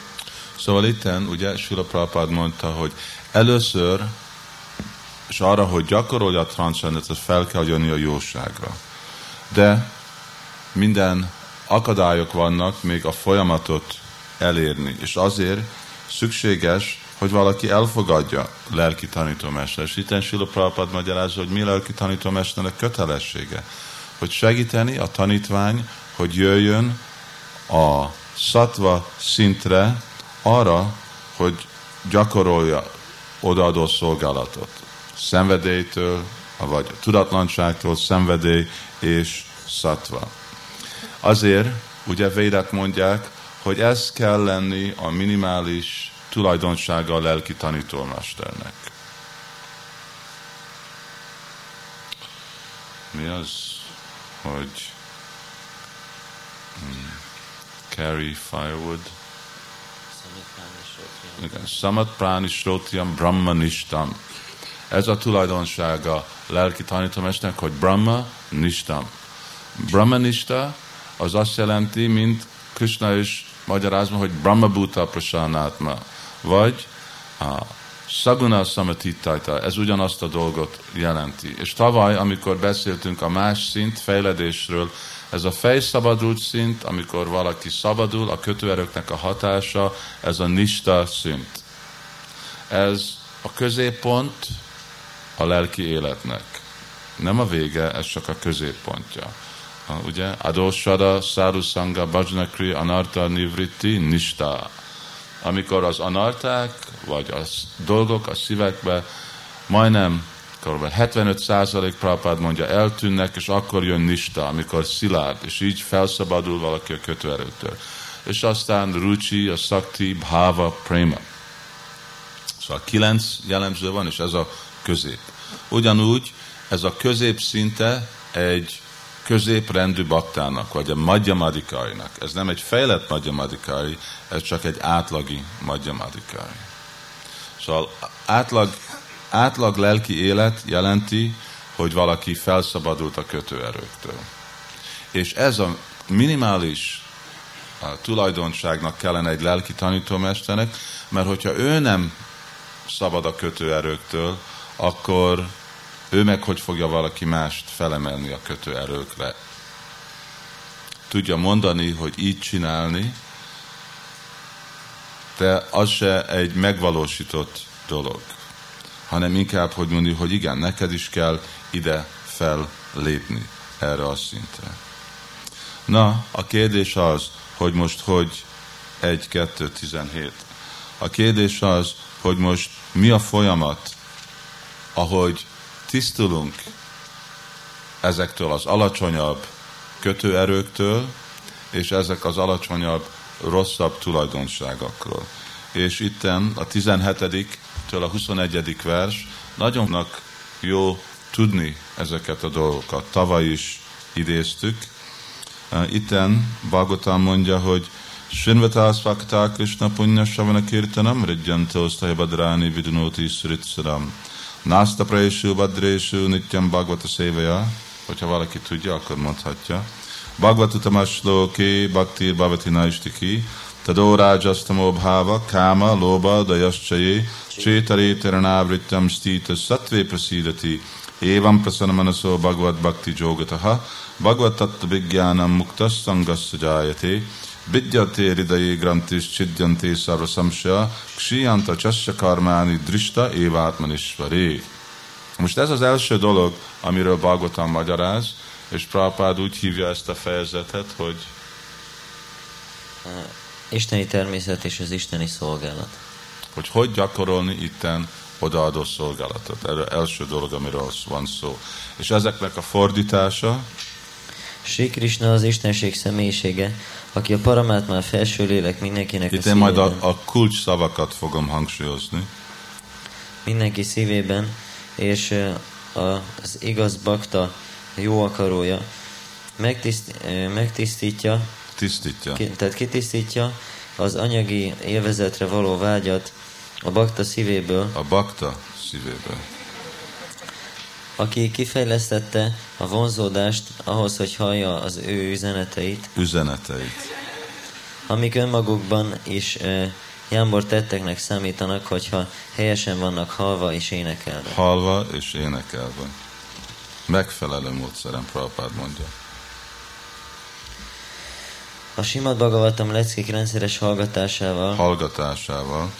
Szóval itten ugye Sula Prabhupád mondta, hogy először, és arra, hogy gyakorolja a transzcendetet, fel kell jönni a jóságra. De minden akadályok vannak még a folyamatot elérni, és azért szükséges, hogy valaki elfogadja lelki tanítómester. És itt Sila Prabhupád magyarázza, hogy mi lelki tanítómesternek kötelessége. Hogy segíteni a tanítvány, hogy jöjjön a szatva szintre arra, hogy gyakorolja odaadó szolgálatot. Szenvedélytől, vagy tudatlanságtól, szenvedély és szatva. Azért, ugye védek mondják, hogy ez kell lenni a minimális tulajdonsága a lelki tanítómesternek. Mi az, hogy hmm, carry firewood? Igen, Samat Prani Shrotiam Brahmanistam. Ez a tulajdonsága lelki tanítómesternek, hogy Brahma Nistam. Brahmanista az azt jelenti, mint Krishna is magyarázva, hogy Brahma Bhuta Prasanatma vagy a Saguna Samatittajta, ez ugyanazt a dolgot jelenti. És tavaly, amikor beszéltünk a más szint fejledésről, ez a fejszabadult szint, amikor valaki szabadul, a kötőerőknek a hatása, ez a nista szint. Ez a középpont a lelki életnek. Nem a vége, ez csak a középpontja. Ugye? Adósada, Szárusanga, Bajnakri, Anarta, Nivritti, Nista amikor az anarták, vagy a dolgok a szívekbe majdnem kb. 75% Prabhupád mondja eltűnnek, és akkor jön nista, amikor szilárd, és így felszabadul valaki a kötőerőtől. És aztán rucsi, a szakti, bhava, prema. Szóval kilenc jellemző van, és ez a közép. Ugyanúgy ez a közép szinte egy középrendű baktának, vagy a madhyamadikainak. Ez nem egy fejlett madhyamadikai, ez csak egy átlagi madhyamadikai. Szóval átlag, átlag lelki élet jelenti, hogy valaki felszabadult a kötőerőktől. És ez a minimális a tulajdonságnak kellene egy lelki tanítómesternek, mert hogyha ő nem szabad a kötőerőktől, akkor ő meg hogy fogja valaki mást felemelni a kötőerőkre. tudja mondani, hogy így csinálni, de az se egy megvalósított dolog, hanem inkább, hogy mondja, hogy igen, neked is kell ide fellépni erre a szintre. Na, a kérdés az, hogy most hogy 1, 2, 17. A kérdés az, hogy most mi a folyamat, ahogy tisztulunk ezektől az alacsonyabb kötőerőktől, és ezek az alacsonyabb, rosszabb tulajdonságokról. És itten a 17-től a 21. vers nagyonnak jó tudni ezeket a dolgokat. Tavaly is idéztük. Itten Bhagavatam mondja, hogy Srinvata Svakta Krishna Punya Shavana Kirtanam Ridjanto Stayabhadrani Vidunoti Sritsaram Nástaprešu vadrešu nityam bhagavata sevaya valaki tudja, akkor mondhatja. Bhagavatutamás sloki bhakti bhavati naistiki तदो राजस्तमो भाव काम लोभ दयश्चये चेतरे तरणावृत्तम Stita, सत्वे प्रसीदति एवं प्रसन्न Bhagavat, Bhakti, Jogataha, Bhagavat, भगवत तत्व विज्ञानम मुक्त संगस Vidyate Ridaye Grantis Chidyante Sarva Samsya Ksiyanta Chasya Karmani Drishta Évátmanisvaré. Most ez az első dolog, amiről Bhagavatam magyaráz, és Prabhupád úgy hívja ezt a fejezetet, hogy Isteni természet és az isteni szolgálat. Hogy hogy gyakorolni itten odaadó szolgálatot. Erről első dolog, amiről van szó. És ezeknek a fordítása? Sri Krishna az Istenség személyisége, aki a paramát már felső lélek mindenkinek Itt a én majd a, a kulcs szavakat fogom hangsúlyozni. mindenki szívében, és az igaz bakta jó akarója megtiszt, megtisztítja, Tisztítja. ki, tehát kitisztítja az anyagi élvezetre való vágyat a bakta szívéből, A bakta szívéből. Aki kifejlesztette a vonzódást ahhoz, hogy hallja az ő üzeneteit, Üzeneteit. amik önmagukban is e, jámbor tetteknek számítanak, hogyha helyesen vannak halva és énekelve. Halva és énekelve. Megfelelő módszeren Prabhupád mondja. A Simad Bhagavatam leckék rendszeres hallgatásával Hallgatásával,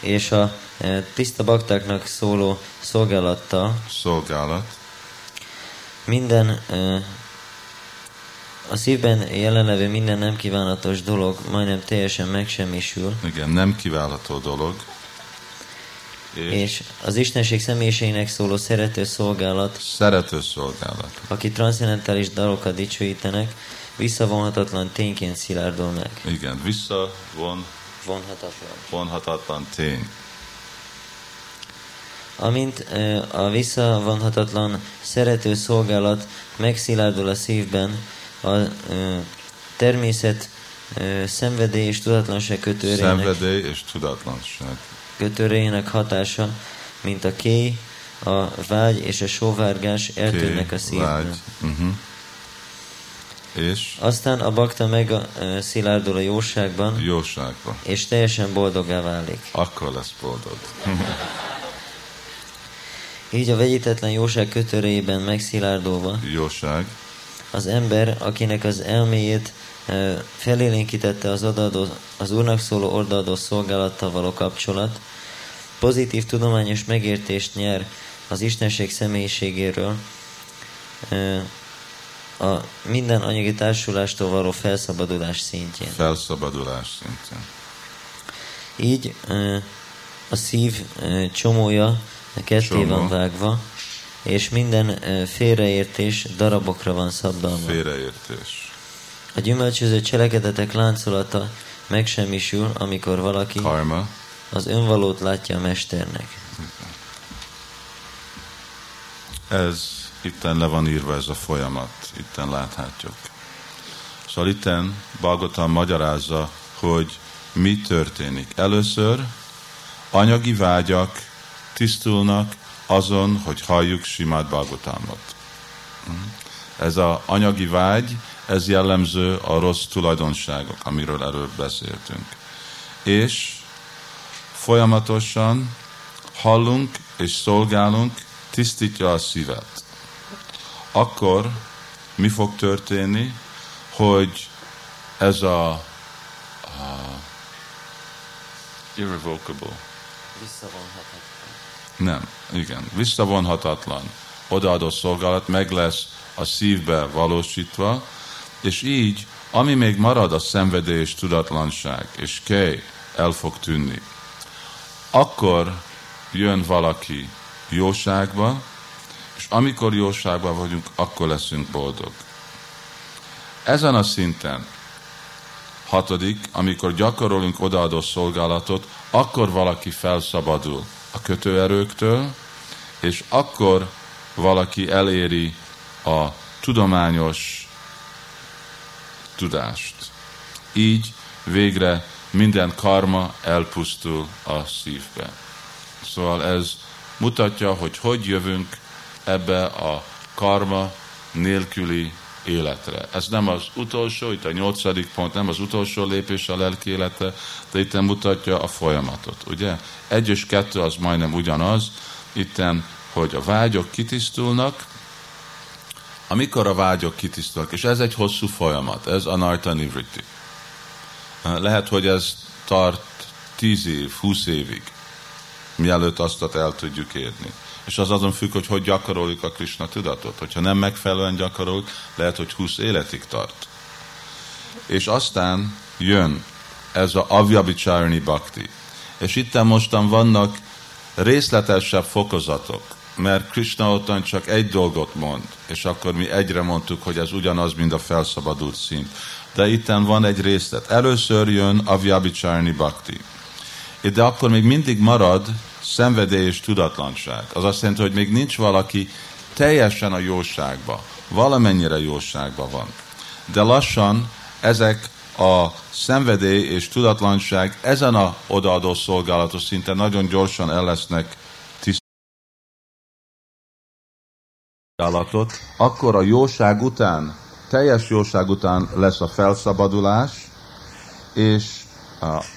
és a e, tiszta baktáknak szóló szolgálattal szolgálat, minden e, a szívben jelenlevő minden nem kívánatos dolog majdnem teljesen megsemmisül, igen, nem kiválható dolog. És, és az Istenség személyiségének szóló szerető szolgálat, szerető szolgálat. aki transzcendentális dalokat dicsőítenek, visszavonhatatlan tényként szilárdul meg. Igen, visszavon, Vonhatatlan. vonhatatlan tény. Amint a visszavonhatatlan szerető szolgálat megszilárdul a szívben, a természet szenvedély és tudatlanság kötőrének, Szenvedély és tudatlanság. kötőrének hatása, mint a kéj, a vágy és a sóvárgás eltűnnek a Ké, szívből. vágy. Uh-huh. És Aztán a bakta megszilárdul a jóságban, jóságban. és teljesen boldogá válik. Akkor lesz boldog. Így a vegyítetlen jóság kötőréjében megszilárdulva, Jóság. az ember, akinek az elméjét ö, felélénkítette az, odaadó, az úrnak szóló odaadó szolgálattal való kapcsolat, pozitív tudományos megértést nyer az Istenség személyiségéről, ö, a minden anyagi társulástól való felszabadulás szintjén. Felszabadulás szintén. Így a szív csomója ketté Csomó. van vágva, és minden félreértés darabokra van szabdalva. Félreértés. A gyümölcsöző cselekedetek láncolata megsemmisül, amikor valaki Karma. az önvalót látja a mesternek. Ez itten le van írva ez a folyamat, itten láthatjuk. Szóval itten Balgotan magyarázza, hogy mi történik. Először anyagi vágyak tisztulnak azon, hogy halljuk Simát Balgotámot. Ez a anyagi vágy, ez jellemző a rossz tulajdonságok, amiről előbb beszéltünk. És folyamatosan hallunk és szolgálunk, tisztítja a szívet. Akkor mi fog történni, hogy ez a, a irrevocable. Visszavonhatatlan. Nem, igen, visszavonhatatlan. Odaadott szolgálat meg lesz a szívbe valósítva, és így, ami még marad a szenvedély és tudatlanság, és kej, el fog tűnni. Akkor jön valaki jóságba, és amikor jóságban vagyunk, akkor leszünk boldog. Ezen a szinten, hatodik, amikor gyakorolunk odaadó szolgálatot, akkor valaki felszabadul a kötőerőktől, és akkor valaki eléri a tudományos tudást. Így végre minden karma elpusztul a szívbe. Szóval ez mutatja, hogy hogy jövünk ebbe a karma nélküli életre. Ez nem az utolsó, itt a nyolcadik pont, nem az utolsó lépés a lelki életre, de itt mutatja a folyamatot, ugye? Egy és kettő az majdnem ugyanaz, itten, hogy a vágyok kitisztulnak, amikor a vágyok kitisztulnak, és ez egy hosszú folyamat, ez a Narta Nivriti. Lehet, hogy ez tart tíz év, húsz évig, mielőtt azt el tudjuk érni. És az azon függ, hogy hogy gyakoroljuk a Krishna tudatot. Hogyha nem megfelelően gyakoroljuk, lehet, hogy 20 életig tart. És aztán jön ez a Avyabicharni Bhakti. És itt mostan vannak részletesebb fokozatok, mert Krishna ottan csak egy dolgot mond, és akkor mi egyre mondtuk, hogy ez ugyanaz, mint a felszabadult szint. De itten van egy részlet. Először jön Avyabicharni Bhakti. De akkor még mindig marad szenvedély és tudatlanság. Az azt jelenti, hogy még nincs valaki teljesen a jóságba, valamennyire jóságba van. De lassan ezek a szenvedély és tudatlanság ezen a odaadó szolgálatos szinten nagyon gyorsan el lesznek tisztalatot, akkor a jóság után, teljes jóság után lesz a felszabadulás, és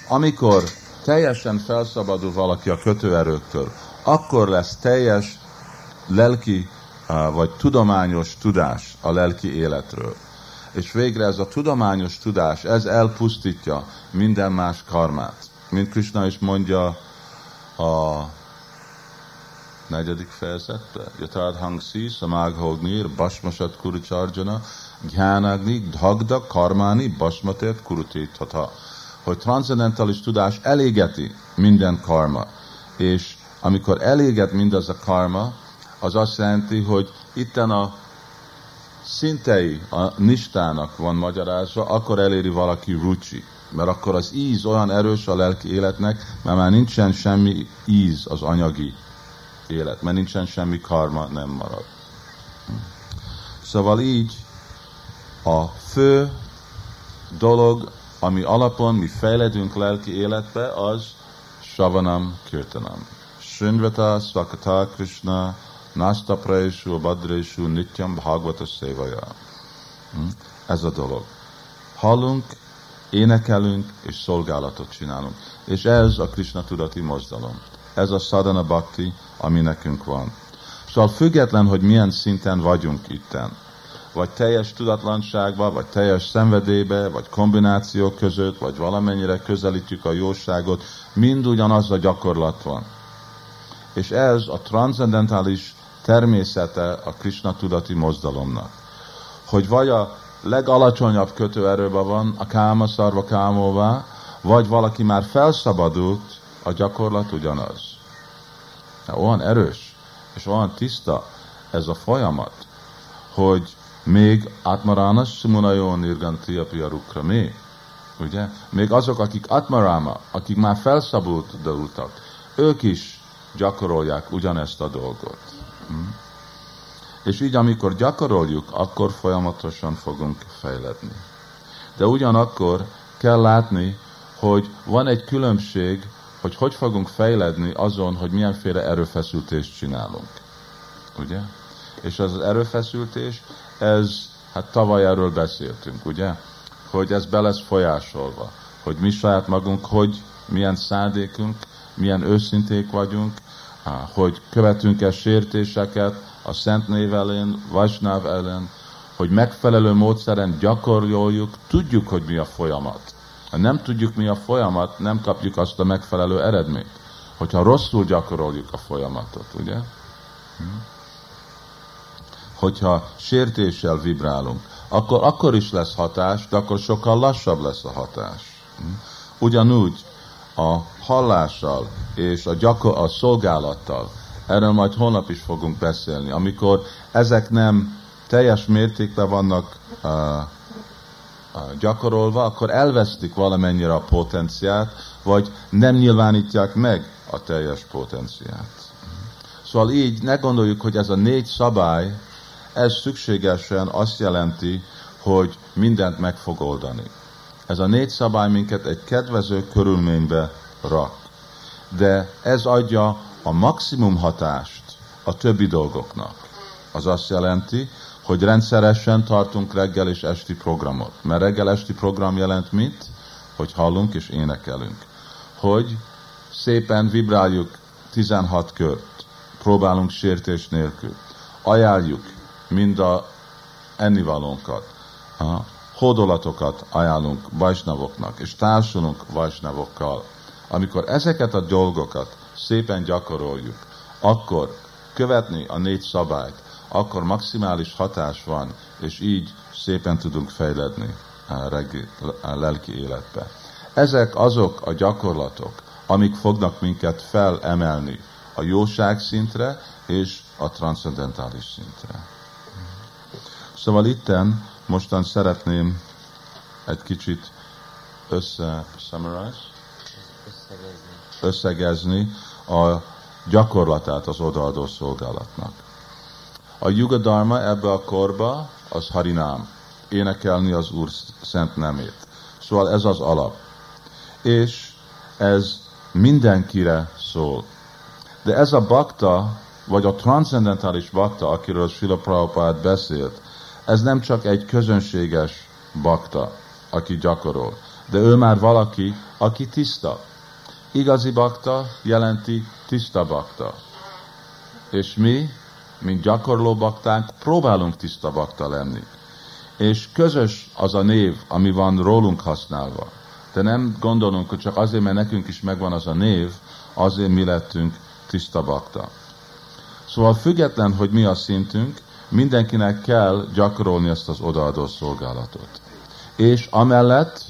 amikor teljesen felszabadul valaki a kötőerőktől, akkor lesz teljes lelki vagy tudományos tudás a lelki életről. És végre ez a tudományos tudás, ez elpusztítja minden más karmát. Mint Krishna is mondja a negyedik fejezetben, Yatad hangsi samaghognir basmasat kurucharjana gyánagni dhagda karmáni basmatét kurutéthatha hogy transzendentális tudás elégeti minden karma. És amikor eléget mindaz a karma, az azt jelenti, hogy itten a szintei a nistának van magyarázva, akkor eléri valaki rucsi. Mert akkor az íz olyan erős a lelki életnek, mert már nincsen semmi íz az anyagi élet, mert nincsen semmi karma, nem marad. Szóval így a fő dolog, ami alapon mi fejledünk lelki életbe, az Savanam Kirtanam. Srinvata Svakata Krishna Nasta Praeshu Badreshu Nityam Bhagavata Sevaja. Hm? Ez a dolog. Hallunk, énekelünk és szolgálatot csinálunk. És ez a Krishna tudati mozdalom. Ez a sadhana bhakti, ami nekünk van. Szóval független, hogy milyen szinten vagyunk itten, vagy teljes tudatlanságba, vagy teljes szenvedélybe, vagy kombináció között, vagy valamennyire közelítjük a jóságot, mind ugyanaz a gyakorlat van. És ez a transzendentális természete a Krishna tudati mozdalomnak. Hogy vagy a legalacsonyabb kötőerőben van a káma szarva kámóvá, vagy valaki már felszabadult, a gyakorlat ugyanaz. Olyan erős, és olyan tiszta ez a folyamat, hogy még Atmarana Simunayo Nirgantiya Piarukra mi? Ugye? Még azok, akik Atmarama, akik már felszabadultak, ők is gyakorolják ugyanezt a dolgot. Hm? És így, amikor gyakoroljuk, akkor folyamatosan fogunk fejledni. De ugyanakkor kell látni, hogy van egy különbség, hogy hogy fogunk fejledni azon, hogy milyenféle erőfeszültést csinálunk. Ugye? És az erőfeszültés, ez, hát tavaly erről beszéltünk, ugye? Hogy ez be lesz folyásolva. Hogy mi saját magunk, hogy milyen szándékunk, milyen őszinték vagyunk, hogy követünk-e sértéseket a Szent Név ellen, Vajsnáv ellen, hogy megfelelő módszeren gyakoroljuk, tudjuk, hogy mi a folyamat. Ha nem tudjuk, mi a folyamat, nem kapjuk azt a megfelelő eredményt. Hogyha rosszul gyakoroljuk a folyamatot, ugye? Hm? Hogyha sértéssel vibrálunk, akkor, akkor is lesz hatás, de akkor sokkal lassabb lesz a hatás. Hm? Ugyanúgy a hallással és a, gyakor- a szolgálattal, erről majd holnap is fogunk beszélni, amikor ezek nem teljes mértékben vannak uh, gyakorolva, akkor elvesztik valamennyire a potenciát, vagy nem nyilvánítják meg a teljes potenciát. Szóval így ne gondoljuk, hogy ez a négy szabály, ez szükségesen azt jelenti, hogy mindent meg fog oldani. Ez a négy szabály minket egy kedvező körülménybe rak. De ez adja a maximum hatást a többi dolgoknak. Az azt jelenti, hogy rendszeresen tartunk reggel és esti programot. Mert reggel esti program jelent mit? Hogy hallunk és énekelünk. Hogy szépen vibráljuk 16 kört. Próbálunk sértés nélkül. Ajánljuk mind a ennivalónkat. A hódolatokat ajánlunk vajsnavoknak, és társulunk vajsnavokkal. Amikor ezeket a dolgokat szépen gyakoroljuk, akkor követni a négy szabályt, akkor maximális hatás van, és így szépen tudunk fejledni a, regi, a lelki életbe. Ezek azok a gyakorlatok, amik fognak minket felemelni a jóság szintre és a transzendentális szintre. Szóval itten mostan szeretném egy kicsit össze, summarize? összegezni. összegezni a gyakorlatát az odaadó szolgálatnak. A Yugadharma ebbe a korba az harinám, énekelni az Úr szent nemét. Szóval ez az alap. És ez mindenkire szól. De ez a bakta, vagy a transzendentális bakta, akiről Srila Prabhupád beszélt, ez nem csak egy közönséges bakta, aki gyakorol, de ő már valaki, aki tiszta. Igazi bakta jelenti tiszta bakta. És mi, mint gyakorló bakták, próbálunk tiszta bakta lenni. És közös az a név, ami van rólunk használva. De nem gondolunk, hogy csak azért, mert nekünk is megvan az a név, azért mi lettünk tiszta bakta. Szóval független, hogy mi a szintünk, mindenkinek kell gyakorolni ezt az odaadó szolgálatot. És amellett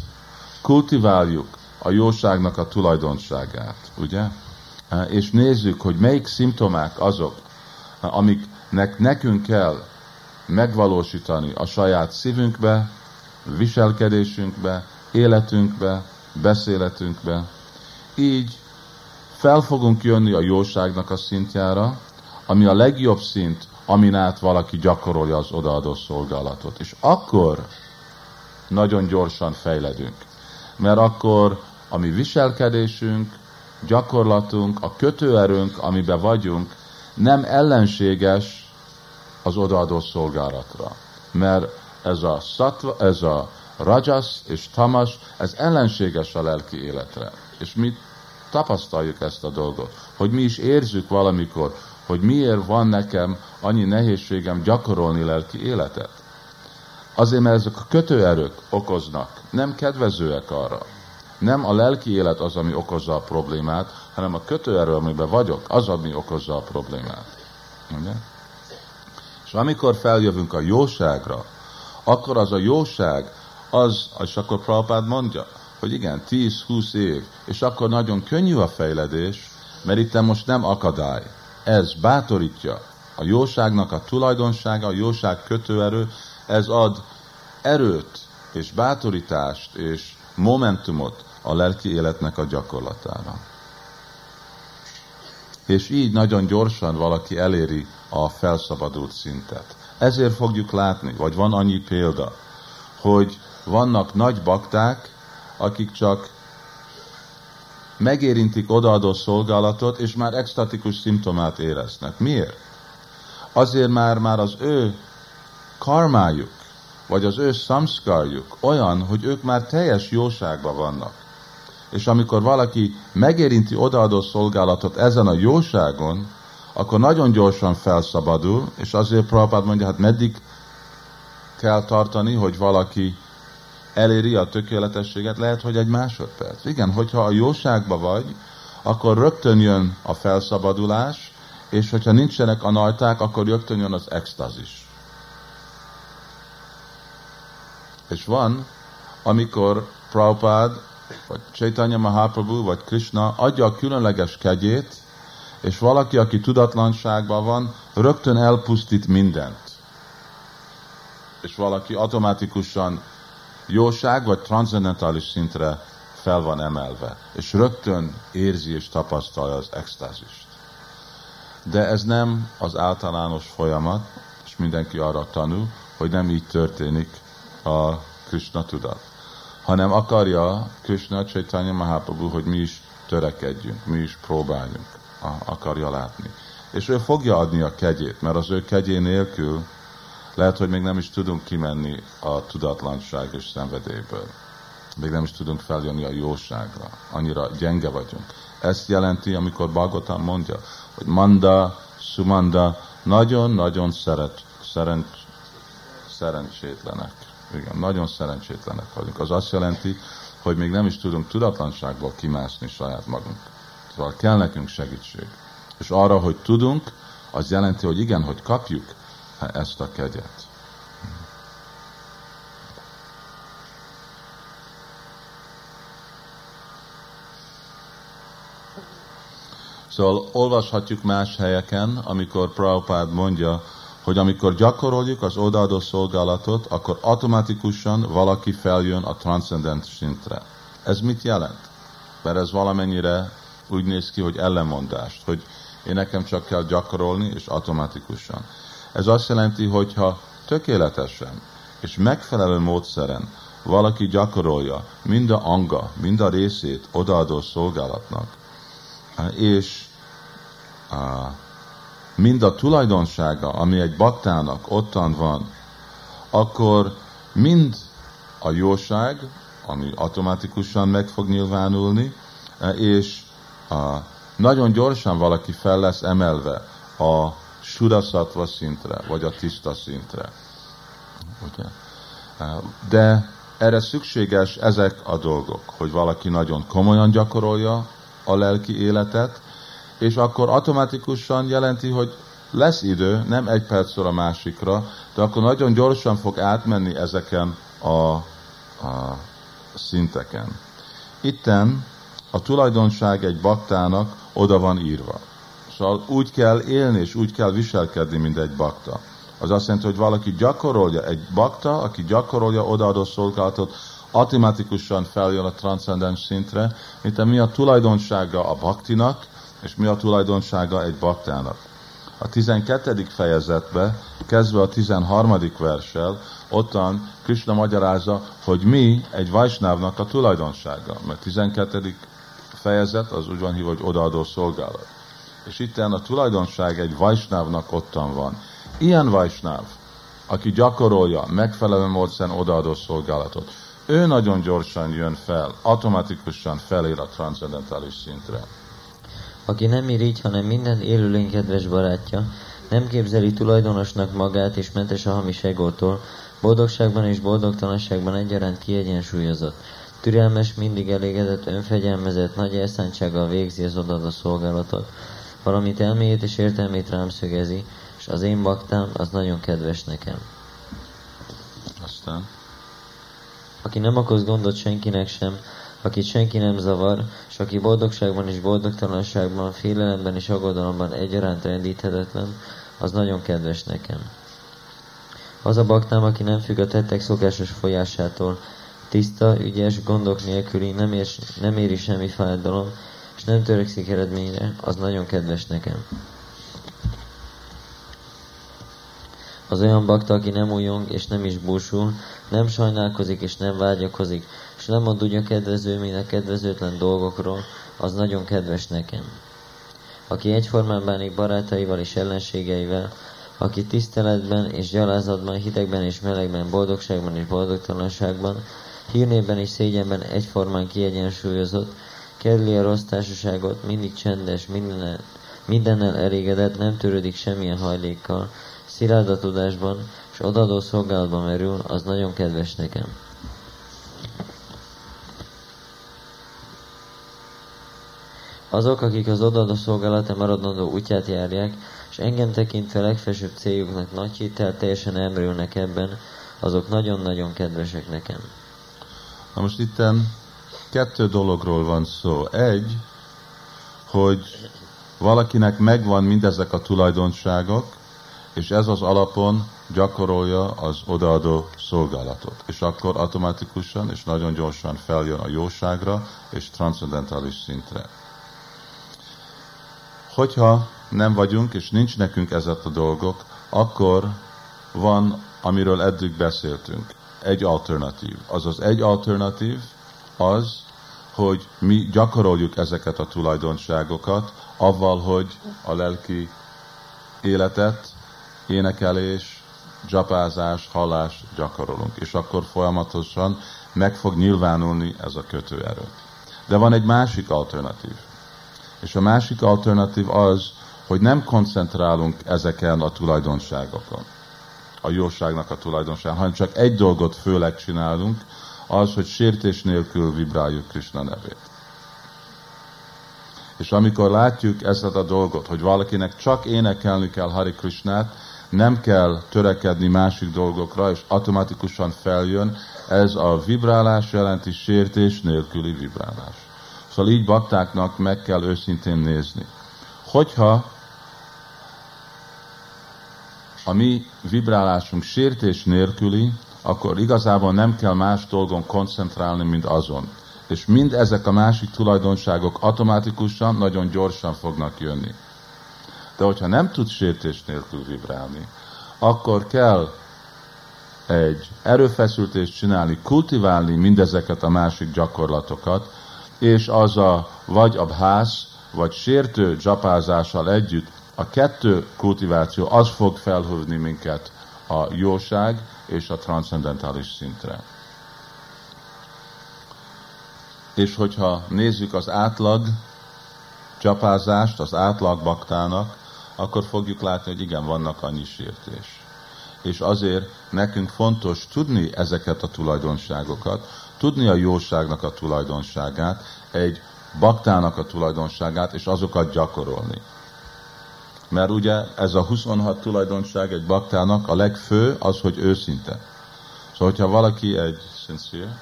kultiváljuk a jóságnak a tulajdonságát, ugye? És nézzük, hogy melyik szimptomák azok, amiknek nekünk kell megvalósítani a saját szívünkbe, viselkedésünkbe, életünkbe, beszéletünkbe. Így fel fogunk jönni a jóságnak a szintjára, ami a legjobb szint, amin át valaki gyakorolja az odaadó szolgálatot. És akkor nagyon gyorsan fejledünk. Mert akkor a mi viselkedésünk, gyakorlatunk, a kötőerőnk, amiben vagyunk, nem ellenséges az odaadó szolgálatra. Mert ez a, szatva, ez a rajas és tamas, ez ellenséges a lelki életre. És mi tapasztaljuk ezt a dolgot, hogy mi is érzük valamikor, hogy miért van nekem annyi nehézségem gyakorolni lelki életet. Azért, mert ezek a kötőerők okoznak, nem kedvezőek arra. Nem a lelki élet az, ami okozza a problémát, hanem a kötőerő, amiben vagyok, az, ami okozza a problémát. Ugye? És amikor feljövünk a jóságra, akkor az a jóság, az, és akkor Prabhupád mondja, hogy igen, 10-20 év, és akkor nagyon könnyű a fejledés, mert itt most nem akadály. Ez bátorítja a jóságnak a tulajdonsága, a jóság kötőerő, ez ad erőt és bátorítást és momentumot a lelki életnek a gyakorlatára. És így nagyon gyorsan valaki eléri a felszabadult szintet. Ezért fogjuk látni, vagy van annyi példa, hogy vannak nagy bakták, akik csak megérintik odaadó szolgálatot, és már extatikus szimptomát éreznek. Miért? Azért már, már az ő karmájuk, vagy az ő samskarjuk olyan, hogy ők már teljes jóságban vannak. És amikor valaki megérinti odaadó szolgálatot ezen a jóságon, akkor nagyon gyorsan felszabadul, és azért Prabhupád mondja, hát meddig kell tartani, hogy valaki eléri a tökéletességet, lehet, hogy egy másodperc. Igen, hogyha a jóságba vagy, akkor rögtön jön a felszabadulás, és hogyha nincsenek a najták, akkor rögtön jön az extazis. És van, amikor Prabhupád, vagy Chaitanya Mahaprabhu, vagy Krishna adja a különleges kegyét, és valaki, aki tudatlanságban van, rögtön elpusztít mindent. És valaki automatikusan jóság vagy transzendentális szintre fel van emelve, és rögtön érzi és tapasztalja az extázist. De ez nem az általános folyamat, és mindenki arra tanul, hogy nem így történik a Krishna tudat, hanem akarja Krishna Chaitanya Mahaprabhu, hogy mi is törekedjünk, mi is próbáljunk, akarja látni. És ő fogja adni a kegyét, mert az ő kegyé nélkül lehet, hogy még nem is tudunk kimenni a tudatlanság és szenvedélyből. Még nem is tudunk feljönni a jóságra. Annyira gyenge vagyunk. Ezt jelenti, amikor Bhagavatam mondja, hogy Manda, Sumanda nagyon-nagyon szeret, szerencs, szerencsétlenek. Igen, nagyon szerencsétlenek vagyunk. Az azt jelenti, hogy még nem is tudunk tudatlanságból kimászni saját magunk. Szóval kell nekünk segítség. És arra, hogy tudunk, az jelenti, hogy igen, hogy kapjuk ezt a kegyet. Szóval olvashatjuk más helyeken, amikor Prabhupád mondja, hogy amikor gyakoroljuk az odaadó szolgálatot, akkor automatikusan valaki feljön a transzcendent szintre. Ez mit jelent? Mert ez valamennyire úgy néz ki, hogy ellenmondást, hogy én nekem csak kell gyakorolni, és automatikusan. Ez azt jelenti, hogy ha tökéletesen és megfelelő módszeren valaki gyakorolja mind a anga, mind a részét odaadó szolgálatnak, és mind a tulajdonsága, ami egy baktának ottan van, akkor mind a jóság, ami automatikusan meg fog nyilvánulni, és nagyon gyorsan valaki fel lesz emelve a sudaszatva szintre, vagy a tiszta szintre. Ugye? De erre szükséges ezek a dolgok, hogy valaki nagyon komolyan gyakorolja a lelki életet, és akkor automatikusan jelenti, hogy lesz idő, nem egy percről a másikra, de akkor nagyon gyorsan fog átmenni ezeken a, a szinteken. Itten a tulajdonság egy baktának oda van írva. Szóval úgy kell élni, és úgy kell viselkedni, mint egy bakta. Az azt jelenti, hogy valaki gyakorolja, egy bakta, aki gyakorolja odaadó szolgálatot, automatikusan feljön a transzcendens szintre, mint mi a tulajdonsága a baktinak, és mi a tulajdonsága egy baktának. A 12. fejezetbe, kezdve a 13. verssel, ottan Krishna magyarázza, hogy mi egy vajsnávnak a tulajdonsága. Mert 12. fejezet az úgy van hívva, hogy odaadó szolgálat. És itt a tulajdonság egy vajsnávnak ottan van. Ilyen vajsnáv, aki gyakorolja megfelelő módszeren odaadó szolgálatot, ő nagyon gyorsan jön fel, automatikusan felér a transzendentális szintre. Aki nem irigy, hanem minden élőlény kedves barátja, nem képzeli tulajdonosnak magát és mentes a hamis egótól, boldogságban és boldogtalanságban egyaránt kiegyensúlyozott, türelmes, mindig elégedett, önfegyelmezett, nagy elszántsággal végzi az odaadó szolgálatot, valamint elméjét és értelmét rám szögezi, és az én baktám az nagyon kedves nekem. Aztán? Aki nem okoz gondot senkinek sem, akit senki nem zavar, és aki boldogságban és boldogtalanságban, félelemben és aggodalomban egyaránt rendíthetetlen, az nagyon kedves nekem. Az a baktám, aki nem függ a tettek szokásos folyásától, tiszta, ügyes, gondok nélküli, nem, ér, nem éri semmi fájdalom, és nem törekszik eredményre, az nagyon kedves nekem. Az olyan bakta, aki nem újong és nem is búsul, nem sajnálkozik és nem vágyakozik, és nem mond úgy a kedvező, mint a kedvezőtlen dolgokról, az nagyon kedves nekem. Aki egyformán bánik barátaival és ellenségeivel, aki tiszteletben és gyalázatban, hidegben és melegben, boldogságban és boldogtalanságban, hírnében és szégyenben egyformán kiegyensúlyozott, kedli a rossz társaságot, mindig csendes, mindennel, mindennel elégedett, nem törődik semmilyen hajlékkal, szilárd a tudásban, és odaadó szolgálatba merül, az nagyon kedves nekem. Azok, akik az odaadó szolgálata maradandó útját járják, és engem tekintve legfelsőbb céljuknak nagy hittel teljesen elmerülnek ebben, azok nagyon-nagyon kedvesek nekem. Na most itten kettő dologról van szó. Egy, hogy valakinek megvan mindezek a tulajdonságok, és ez az alapon gyakorolja az odaadó szolgálatot. És akkor automatikusan és nagyon gyorsan feljön a jóságra és transzendentális szintre. Hogyha nem vagyunk, és nincs nekünk ezek a dolgok, akkor van, amiről eddig beszéltünk. Egy alternatív. Azaz egy alternatív az, hogy mi gyakoroljuk ezeket a tulajdonságokat, avval, hogy a lelki életet, énekelés, dzsapázás, hallás gyakorolunk. És akkor folyamatosan meg fog nyilvánulni ez a kötőerő. De van egy másik alternatív. És a másik alternatív az, hogy nem koncentrálunk ezeken a tulajdonságokon, a jóságnak a tulajdonságokon, hanem csak egy dolgot főleg csinálunk, az, hogy sértés nélkül vibráljuk Krishna nevét. És amikor látjuk ezt a dolgot, hogy valakinek csak énekelni kell Hari Krishnát, nem kell törekedni másik dolgokra, és automatikusan feljön, ez a vibrálás jelenti sértés nélküli vibrálás. Szóval így baktáknak meg kell őszintén nézni. Hogyha a mi vibrálásunk sértés nélküli, akkor igazából nem kell más dolgon koncentrálni, mint azon. És mind ezek a másik tulajdonságok automatikusan, nagyon gyorsan fognak jönni. De hogyha nem tud sértés nélkül vibrálni, akkor kell egy erőfeszültést csinálni, kultiválni mindezeket a másik gyakorlatokat, és az a vagy a ház, vagy sértő dzsapázással együtt a kettő kultiváció az fog felhívni minket a jóság és a transzendentális szintre. És hogyha nézzük az átlag csapázást, az átlag baktának, akkor fogjuk látni, hogy igen, vannak annyi sértés. És azért nekünk fontos tudni ezeket a tulajdonságokat, tudni a jóságnak a tulajdonságát, egy baktának a tulajdonságát, és azokat gyakorolni. Mert ugye ez a 26 tulajdonság egy baktának a legfő az, hogy őszinte. Szóval, hogyha valaki egy sincere,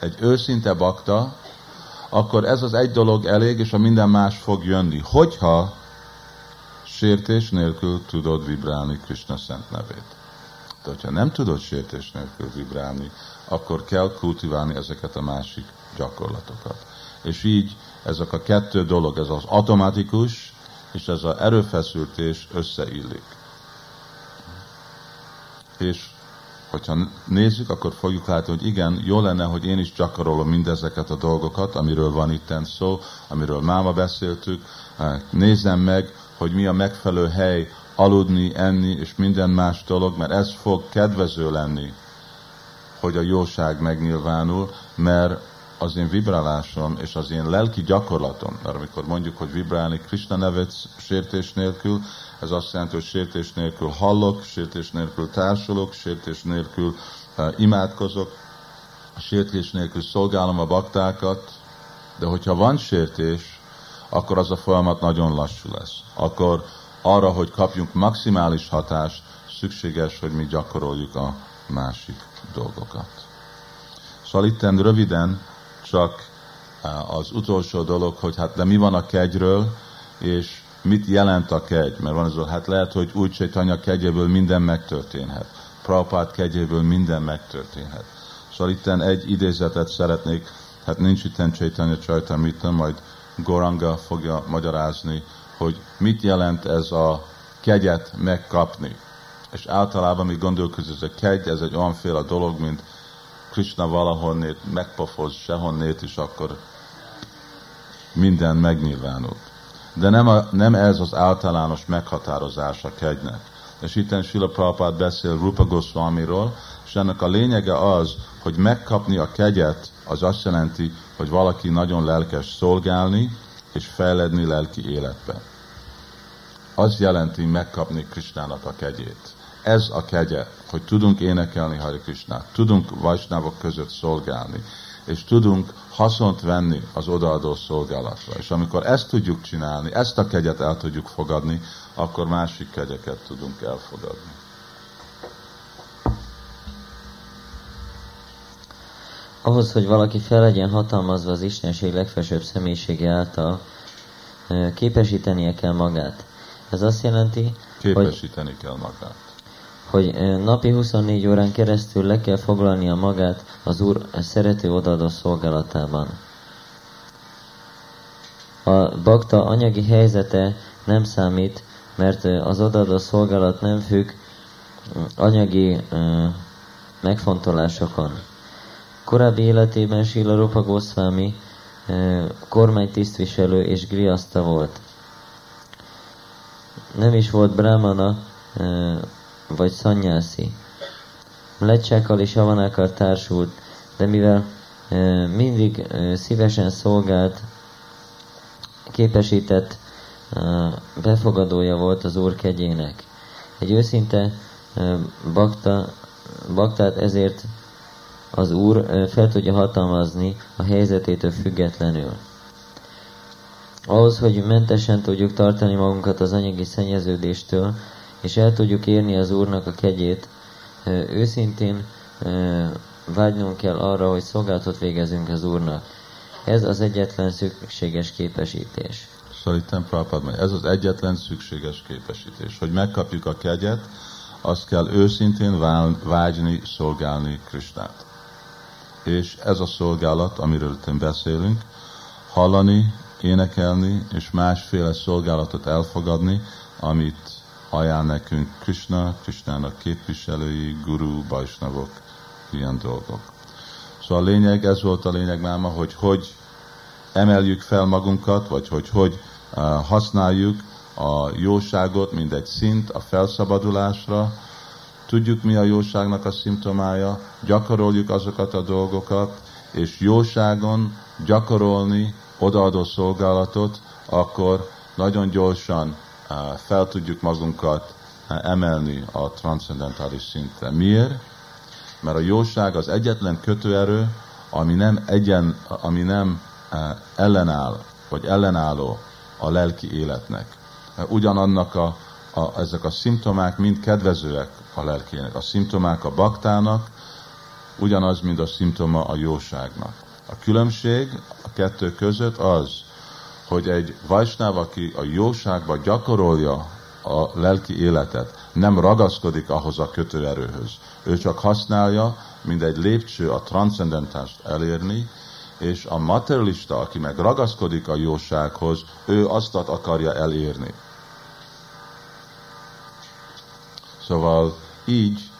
egy őszinte bakta, akkor ez az egy dolog elég, és a minden más fog jönni. Hogyha sértés nélkül tudod vibrálni Krishna szent nevét. De hogyha nem tudod sértés nélkül vibrálni, akkor kell kultiválni ezeket a másik gyakorlatokat. És így ezek a kettő dolog, ez az automatikus, és ez az erőfeszültés összeillik. És hogyha nézzük, akkor fogjuk látni, hogy igen, jó lenne, hogy én is gyakorolom mindezeket a dolgokat, amiről van itten szó, amiről máma beszéltük. Nézzem meg, hogy mi a megfelelő hely aludni, enni, és minden más dolog, mert ez fog kedvező lenni, hogy a jóság megnyilvánul, mert az én vibrálásom és az én lelki gyakorlatom, mert amikor mondjuk, hogy vibrálni Krishna nevet sértés nélkül, ez azt jelenti, hogy sértés nélkül hallok, sértés nélkül társulok, sértés nélkül uh, imádkozok, sértés nélkül szolgálom a baktákat, de hogyha van sértés, akkor az a folyamat nagyon lassú lesz. Akkor arra, hogy kapjunk maximális hatást, szükséges, hogy mi gyakoroljuk a másik dolgokat. Szóval itt röviden csak az utolsó dolog, hogy hát de mi van a kegyről, és mit jelent a kegy? Mert van az, hát lehet, hogy úgy Csaitanya kegyéből minden megtörténhet. Prabhupát kegyéből minden megtörténhet. Szóval itt egy idézetet szeretnék, hát nincs itt Csaitanya Csajtamita, majd Goranga fogja magyarázni, hogy mit jelent ez a kegyet megkapni. És általában mi gondolkozunk, hogy a kegy, ez egy olyanféle dolog, mint Krishna valahonnét megpofoz sehonnét, és akkor minden megnyilvánul. De nem, a, nem ez az általános meghatározás a kegynek. És itt Sila Prabhupád beszél Rupa Goswamiról, és ennek a lényege az, hogy megkapni a kegyet, az azt jelenti, hogy valaki nagyon lelkes szolgálni, és fejledni lelki életbe. Az jelenti megkapni Krisnának a kegyét. Ez a kegye, hogy tudunk énekelni Hari Krishnát, tudunk Vajsnávok között szolgálni, és tudunk haszont venni az odaadó szolgálatra. És amikor ezt tudjuk csinálni, ezt a kegyet el tudjuk fogadni, akkor másik kegyeket tudunk elfogadni. Ahhoz, hogy valaki fel legyen hatalmazva az Istenség legfelsőbb személyisége által, képesítenie kell magát. Ez azt jelenti, képesíteni hogy, kell magát. Hogy napi 24 órán keresztül le kell foglalnia magát az Úr szerető odaadó szolgálatában. A bakta anyagi helyzete nem számít, mert az odaadó szolgálat nem függ anyagi megfontolásokon. Korábbi életében Sila Rupa Goswami kormánytisztviselő és griaszta volt. Nem is volt brahmana vagy szanyászi. Lecsákkal és avanákkal társult, de mivel mindig szívesen szolgált, képesített befogadója volt az Úr kegyének. Egy őszinte bakta, baktát ezért az Úr fel tudja hatalmazni a helyzetétől függetlenül. Ahhoz, hogy mentesen tudjuk tartani magunkat az anyagi szennyeződéstől, és el tudjuk érni az Úrnak a kegyét, őszintén vágynunk kell arra, hogy szolgáltat végezünk az Úrnak. Ez az egyetlen szükséges képesítés. Szerintem Prabhupád ez az egyetlen szükséges képesítés, hogy megkapjuk a kegyet, azt kell őszintén vágyni, szolgálni Krisnát és ez a szolgálat, amiről itt beszélünk, hallani, énekelni, és másféle szolgálatot elfogadni, amit ajánl nekünk Krishna, Krishnának képviselői, guru, bajsnavok, ilyen dolgok. Szóval a lényeg, ez volt a lényeg máma, hogy hogy emeljük fel magunkat, vagy hogy hogy uh, használjuk a jóságot, mint egy szint a felszabadulásra, tudjuk mi a jóságnak a szimptomája, gyakoroljuk azokat a dolgokat, és jóságon gyakorolni odaadó szolgálatot, akkor nagyon gyorsan eh, fel tudjuk magunkat emelni a transzendentális szintre. Miért? Mert a jóság az egyetlen kötőerő, ami nem, egyen, ami nem ellenáll, vagy ellenálló a lelki életnek. Ugyanannak a, a, ezek a szimptomák mind kedvezőek a lelkének. A szimptomák a baktának, ugyanaz, mint a szimptoma a jóságnak. A különbség a kettő között az, hogy egy vajsnáv, aki a jóságba gyakorolja a lelki életet, nem ragaszkodik ahhoz a kötőerőhöz. Ő csak használja, mint egy lépcső a transzendentást elérni, és a materialista, aki meg ragaszkodik a jósághoz, ő azt akarja elérni. Szóval így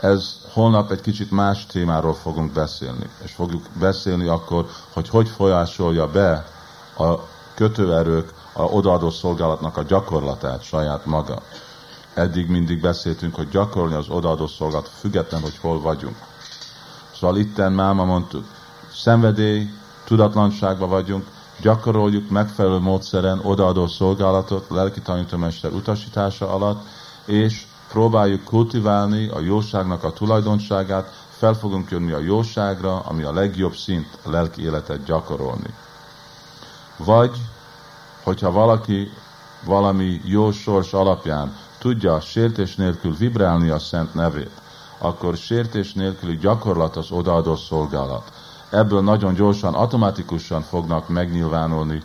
ez holnap egy kicsit más témáról fogunk beszélni, és fogjuk beszélni akkor, hogy hogy folyásolja be a kötőerők a odaadó szolgálatnak a gyakorlatát saját maga. Eddig mindig beszéltünk, hogy gyakorolni az odaadó szolgálat független, hogy hol vagyunk. Szóval itten máma mondtuk, szenvedély, tudatlanságban vagyunk, gyakoroljuk megfelelő módszeren odaadó szolgálatot lelki tanítómester utasítása alatt, és próbáljuk kultiválni a jóságnak a tulajdonságát, fel fogunk jönni a jóságra, ami a legjobb szint a lelki életet gyakorolni. Vagy, hogyha valaki valami jó sors alapján tudja sértés nélkül vibrálni a szent nevét, akkor sértés nélküli gyakorlat az odaadó szolgálat. Ebből nagyon gyorsan, automatikusan fognak megnyilvánulni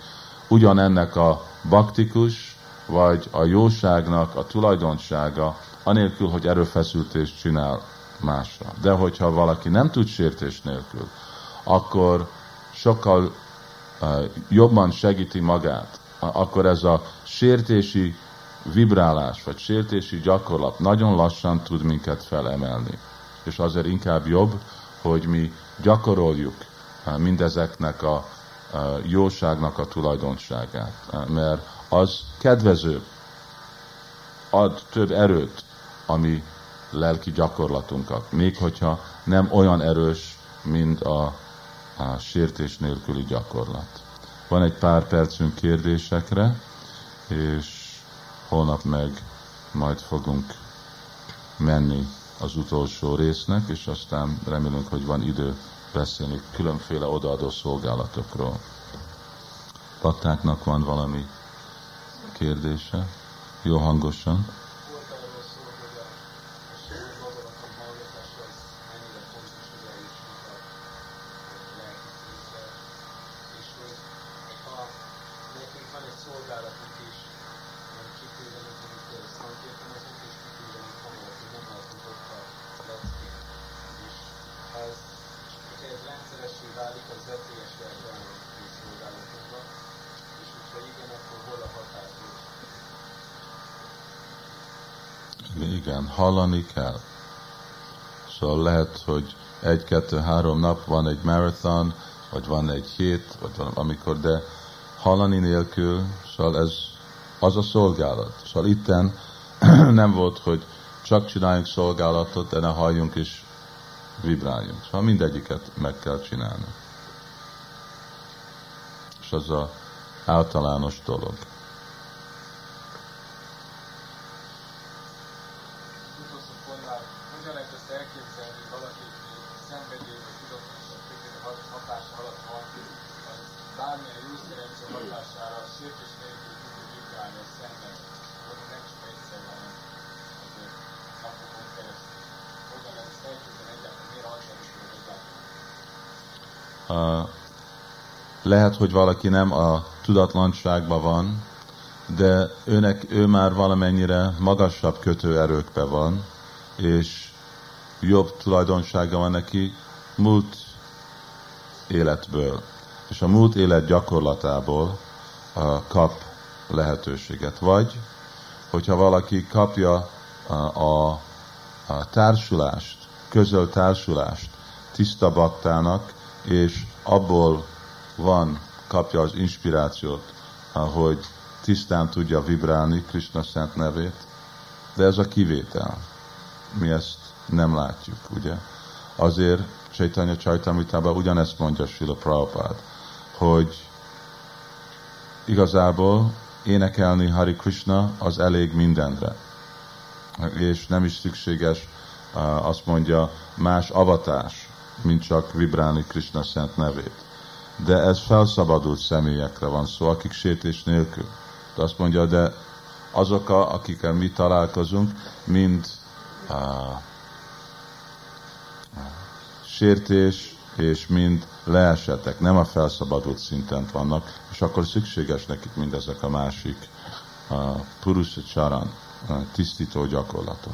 ugyanennek a baktikus, vagy a jóságnak a tulajdonsága, anélkül, hogy erőfeszültést csinál másra. De hogyha valaki nem tud sértés nélkül, akkor sokkal jobban segíti magát, akkor ez a sértési vibrálás, vagy sértési gyakorlat nagyon lassan tud minket felemelni. És azért inkább jobb, hogy mi gyakoroljuk mindezeknek a jóságnak a tulajdonságát, mert az kedvező, ad több erőt a mi lelki gyakorlatunkat, még hogyha nem olyan erős, mint a, a sértés nélküli gyakorlat. Van egy pár percünk kérdésekre, és holnap meg majd fogunk menni az utolsó résznek, és aztán remélünk, hogy van idő beszélni különféle odaadó szolgálatokról. Pattáknak van valami kérdése? Jó hangosan. Igen, hallani kell. Szóval lehet, hogy egy, kettő, három nap van egy marathon, vagy van egy hét, vagy van amikor, de hallani nélkül, szóval ez az a szolgálat. Szóval itten nem volt, hogy csak csináljunk szolgálatot, de ne halljunk és vibráljunk. Szóval mindegyiket meg kell csinálni. És az a általános dolog. Lehet, hogy valaki nem a tudatlanságban van, de őnek, ő már valamennyire magasabb kötőerőkben van, és jobb tulajdonsága van neki múlt életből. És a múlt élet gyakorlatából uh, kap lehetőséget. Vagy, hogyha valaki kapja a, a, a társulást, közöl társulást tiszta baktának, és abból van, kapja az inspirációt, hogy tisztán tudja vibrálni Krishna szent nevét, de ez a kivétel. Mi ezt nem látjuk, ugye? Azért Chaitanya Csajtamritában ugyanezt mondja Srila Prabhupád, hogy igazából énekelni Hari Krishna az elég mindenre. És nem is szükséges, azt mondja, más avatás, mint csak vibrálni Krishna szent nevét de ez felszabadult személyekre van szó, akik sértés nélkül. De azt mondja, de azok, akikkel mi találkozunk, mind uh, sértés és mind leesetek, nem a felszabadult szinten vannak, és akkor szükséges nekik mindezek a másik uh, purusza csaran, uh, tisztító gyakorlatok.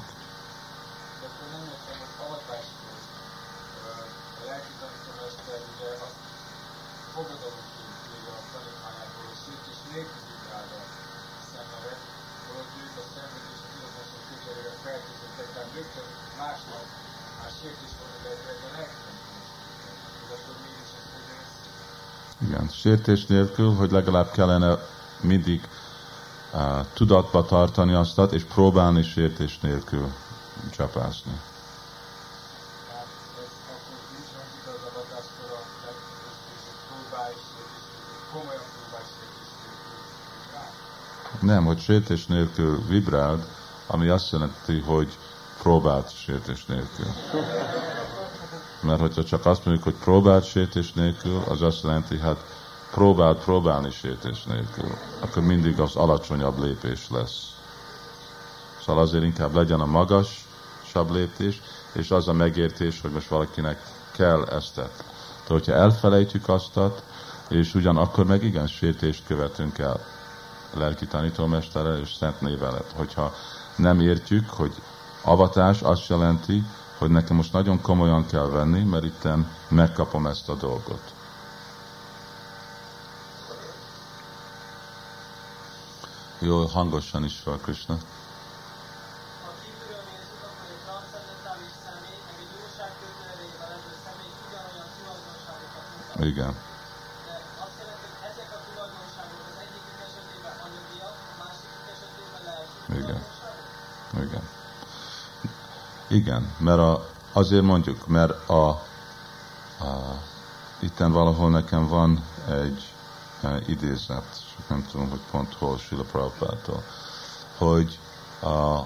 Igen, sértés nélkül, hogy legalább kellene mindig uh, tudatba tartani azt, és próbálni sértés nélkül csapászni. Nem, hogy sértés nélkül vibráld, ami azt jelenti, hogy próbált sértés nélkül. Mert hogyha csak azt mondjuk, hogy próbált sértés nélkül, az azt jelenti, hát próbált próbálni sértés nélkül. Akkor mindig az alacsonyabb lépés lesz. Szóval azért inkább legyen a magasabb lépés, és az a megértés, hogy most valakinek kell ezt. Tehát, hogyha elfelejtjük aztat, és ugyanakkor meg igen sértést követünk el lelki tanítómesterrel és szent névelet. Hogyha nem értjük, hogy avatás azt jelenti, hogy nekem most nagyon komolyan kell venni, mert itten megkapom ezt a dolgot. Jó, hangosan is fel, Krishna. Igen. Igen. Igen. Igen, mert a, azért mondjuk, mert a, a, itten valahol nekem van egy idézet, csak nem tudom, hogy pont hol Sila Prabhupától, hogy a,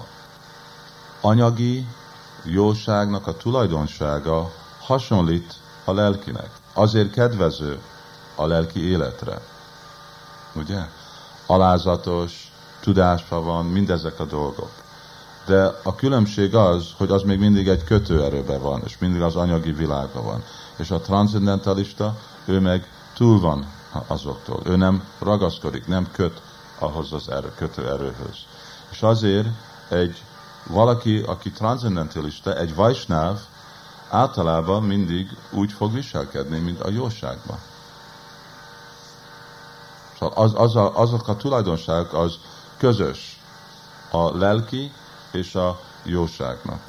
anyagi jóságnak a tulajdonsága hasonlít a lelkinek. Azért kedvező a lelki életre. Ugye? Alázatos, tudásra van, mindezek a dolgok. De a különbség az, hogy az még mindig egy kötőerőben van, és mindig az anyagi világban van. És a transzendentalista, ő meg túl van azoktól. Ő nem ragaszkodik, nem köt ahhoz az erő, kötőerőhöz. És azért egy valaki, aki transzendentalista, egy vajsnáv, általában mindig úgy fog viselkedni, mint a jóságban. Szóval az, az a, azok a tulajdonságok az közös a lelki és a jóságnak.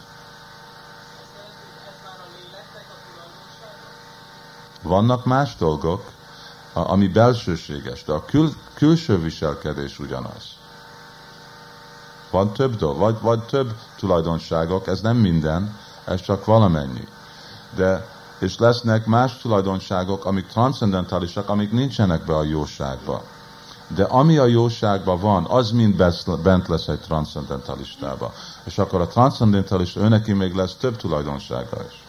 Vannak más dolgok, ami belsőséges, de a kül, külső viselkedés ugyanaz. Van több dolog, vagy, vagy több tulajdonságok, ez nem minden, ez csak valamennyi. De, és lesznek más tulajdonságok, amik transzendentálisak, amik nincsenek be a jóságba. De ami a jóságban van, az mind bent lesz egy transzendentalistában. És akkor a transzendentalista őneki még lesz több tulajdonsága is.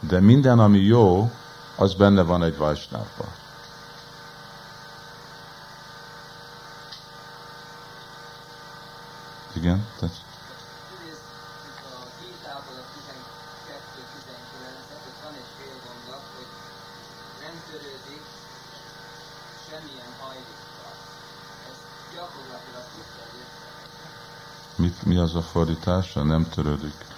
De minden, ami jó, az benne van egy vajsnávban. Igen? Tehát... Mi az a fordítása? Nem törődik.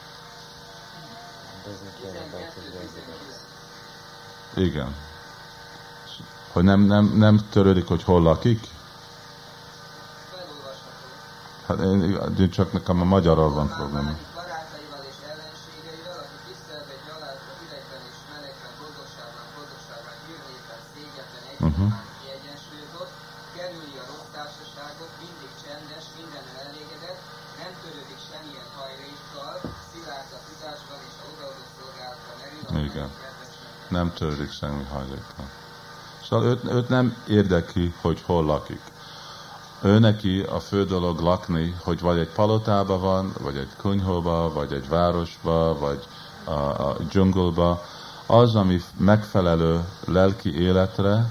Igen. Hogy nem, nem, nem törődik, hogy hol lakik? Hát én, én csak nekem a magyarral van probléma. Semmi hajlékkal. Szóval őt, őt nem érdekli, hogy hol lakik. Ő neki a fő dolog lakni, hogy vagy egy palotába van, vagy egy kunyhóba, vagy egy városba, vagy a, a dzsungolba. Az, ami megfelelő lelki életre,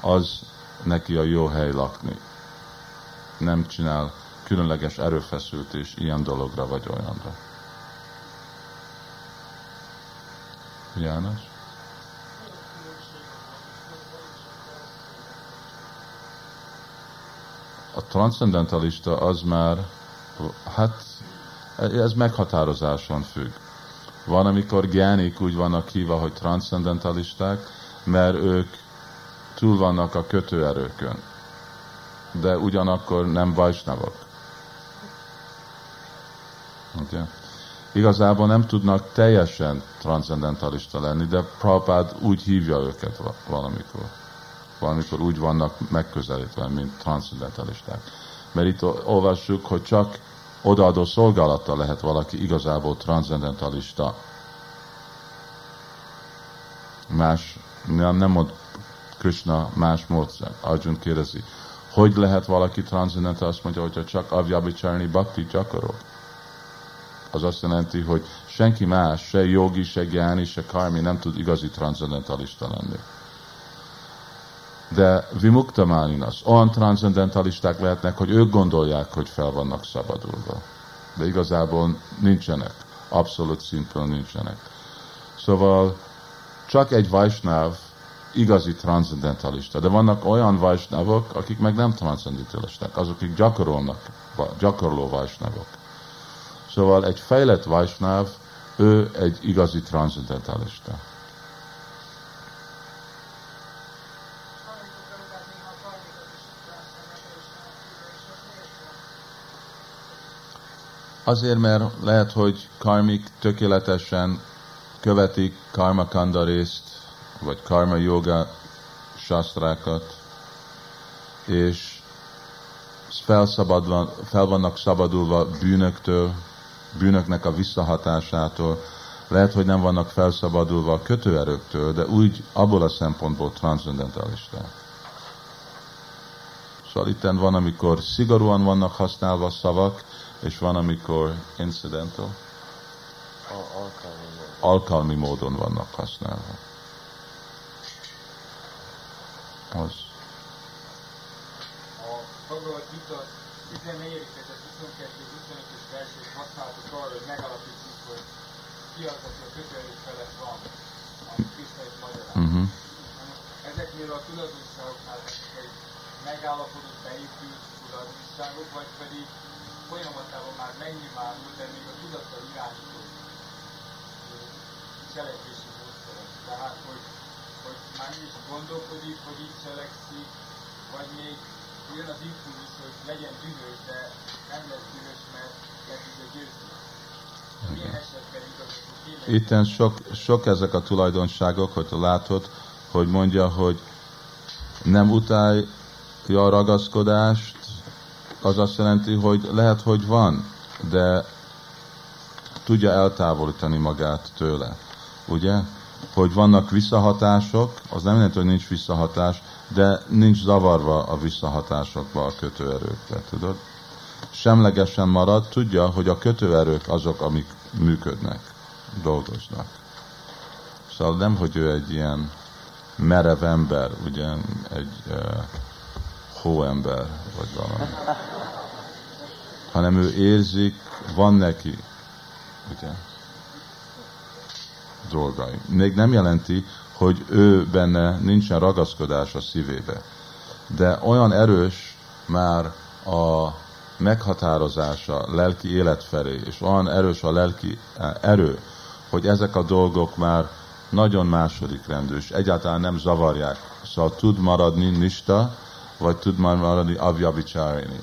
az neki a jó hely lakni. Nem csinál különleges erőfeszültés ilyen dologra vagy olyanra. János? A transzendentalista az már, hát ez meghatározáson függ. Van, amikor gyánik úgy vannak hívva, hogy transzendentalisták, mert ők túl vannak a kötőerőkön. De ugyanakkor nem vajsnavok. Okay igazából nem tudnak teljesen transzendentalista lenni, de Prabhupád úgy hívja őket valamikor. Valamikor úgy vannak megközelítve, mint transzendentalisták. Mert itt olvassuk, hogy csak odaadó szolgálattal lehet valaki igazából transzendentalista. Más, nem, nem mond Krishna más módszer. Arjun kérdezi, hogy lehet valaki transzendental, azt mondja, hogyha csak avjabicsalni bhakti gyakorol az azt jelenti, hogy senki más, se jogi, se gyáni, se karmi nem tud igazi transzendentalista lenni. De vimuktamáninas, olyan transzendentalisták lehetnek, hogy ők gondolják, hogy fel vannak szabadulva. De igazából nincsenek. Abszolút szintről nincsenek. Szóval csak egy vajsnáv igazi transzendentalista. De vannak olyan vajsnávok, akik meg nem transzendentalisták, azok, akik gyakorolnak, gyakorló vajsnávok. Szóval egy fejlett Vajsnáv, ő egy igazi transzendentalista. Azért, mert lehet, hogy karmik tökéletesen követik karma kanda részt, vagy karma yoga sastrákat, és fel vannak szabadulva bűnöktől, bűnöknek a visszahatásától, lehet, hogy nem vannak felszabadulva a kötőerőktől, de úgy abból a szempontból transzendentalisták. Szóval itt van, amikor szigorúan vannak használva szavak, és van, amikor incidental, alkalmi módon. alkalmi módon vannak használva. Az. A Bhagavad Gita 14. fejezet 22-25-ös versét használtuk arra, hogy megalapítsuk, hogy ki az, aki a kötőerők felett van, amit Krishna is magyaráz. Uh-huh. Ezeknél a tulajdonságoknál egy megállapodott, beépült tulajdonságok, vagy pedig folyamatában már megnyilvánul, de még a tudattal irányító cselekvési módszerek. Tehát, hogy, hogy már nem is gondolkodik, hogy így cselekszik, vagy még jön az impulzus, hogy legyen dühös, de nem lesz dühös, mert le tudja győzni. Milyen esetben igaz, hogy tényleg Itten sok, sok ezek a tulajdonságok, hogy látod, hogy mondja, hogy nem utálja a ragaszkodást, az azt jelenti, hogy lehet, hogy van, de tudja eltávolítani magát tőle. Ugye? Hogy vannak visszahatások, az nem jelenti, hogy nincs visszahatás, de nincs zavarva a visszahatásokba a kötőerőkbe, tudod? Semlegesen marad, tudja, hogy a kötőerők azok, amik működnek, dolgoznak. Szóval nem, hogy ő egy ilyen merev ember, ugye, egy uh, hóember, vagy valami. Hanem ő érzik, van neki, ugye, dolgai. Még nem jelenti, hogy ő benne nincsen ragaszkodás a szívébe. De olyan erős már a meghatározása lelki élet felé, és olyan erős a lelki eh, erő, hogy ezek a dolgok már nagyon második rendű, és egyáltalán nem zavarják. Szóval tud maradni nista, vagy tud maradni avjavicsárini.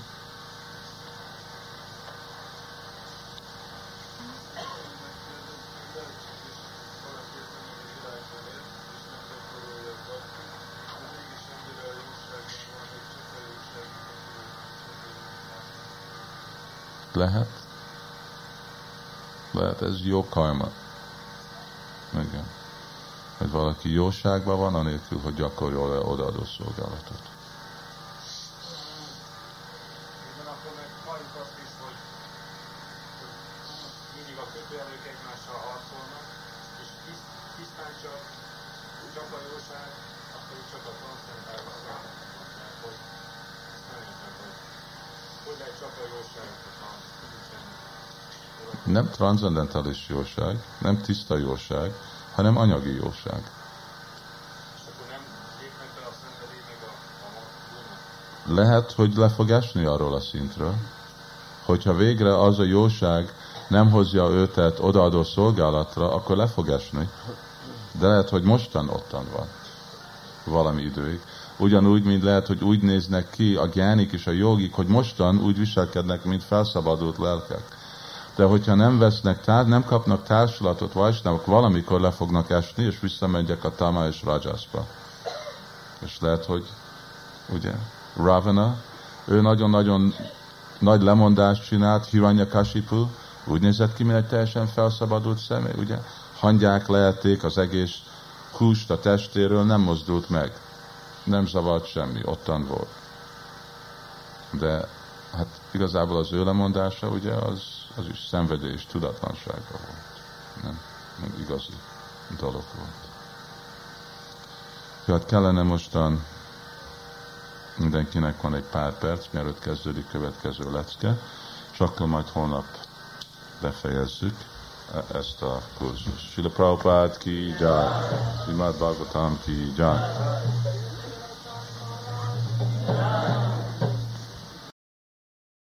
Lehet? Lehet, ez jó karma. Igen. Hogy valaki jóságban van, anélkül, hogy gyakorolja odaadó szolgálatot. Ugyanakkor meg halljuk azt is, hogy, hogy mindig a kötőerők egymással harcolnak, és tiszt, tisztán csak, csak a jóság, akkor csak a transzcendálás mert hogy ezt nem értem, hogy hogy lehet csak a jóság, ha nincsen transzendentális jóság, nem tiszta jóság, hanem anyagi jóság. Lehet, hogy le fog esni arról a szintről, hogyha végre az a jóság nem hozja őtet odaadó szolgálatra, akkor le fog esni. De lehet, hogy mostan ottan van valami időig. Ugyanúgy, mint lehet, hogy úgy néznek ki a gyánik és a jogik, hogy mostan úgy viselkednek, mint felszabadult lelkek. De hogyha nem vesznek, tár, nem kapnak társulatot, vajsnávok, valamikor le fognak esni, és visszamegyek a Tama és Rajaszba. És lehet, hogy ugye, Ravana, ő nagyon-nagyon nagy lemondást csinált, Hiranyakashipu, úgy nézett ki, mint egy teljesen felszabadult személy, ugye? Hangyák lehették az egész húst a testéről, nem mozdult meg. Nem zavart semmi, ottan volt. De hát igazából az ő lemondása, ugye, az, az is szenvedés, tudatlansága volt. Nem, nem igazi dolog volt. Hát kellene mostan mindenkinek van egy pár perc, mielőtt kezdődik következő lecke, és akkor majd holnap befejezzük e- ezt a kurzus. Srila Prabhupada ki jai, Srimad Bhagavatam ki jai.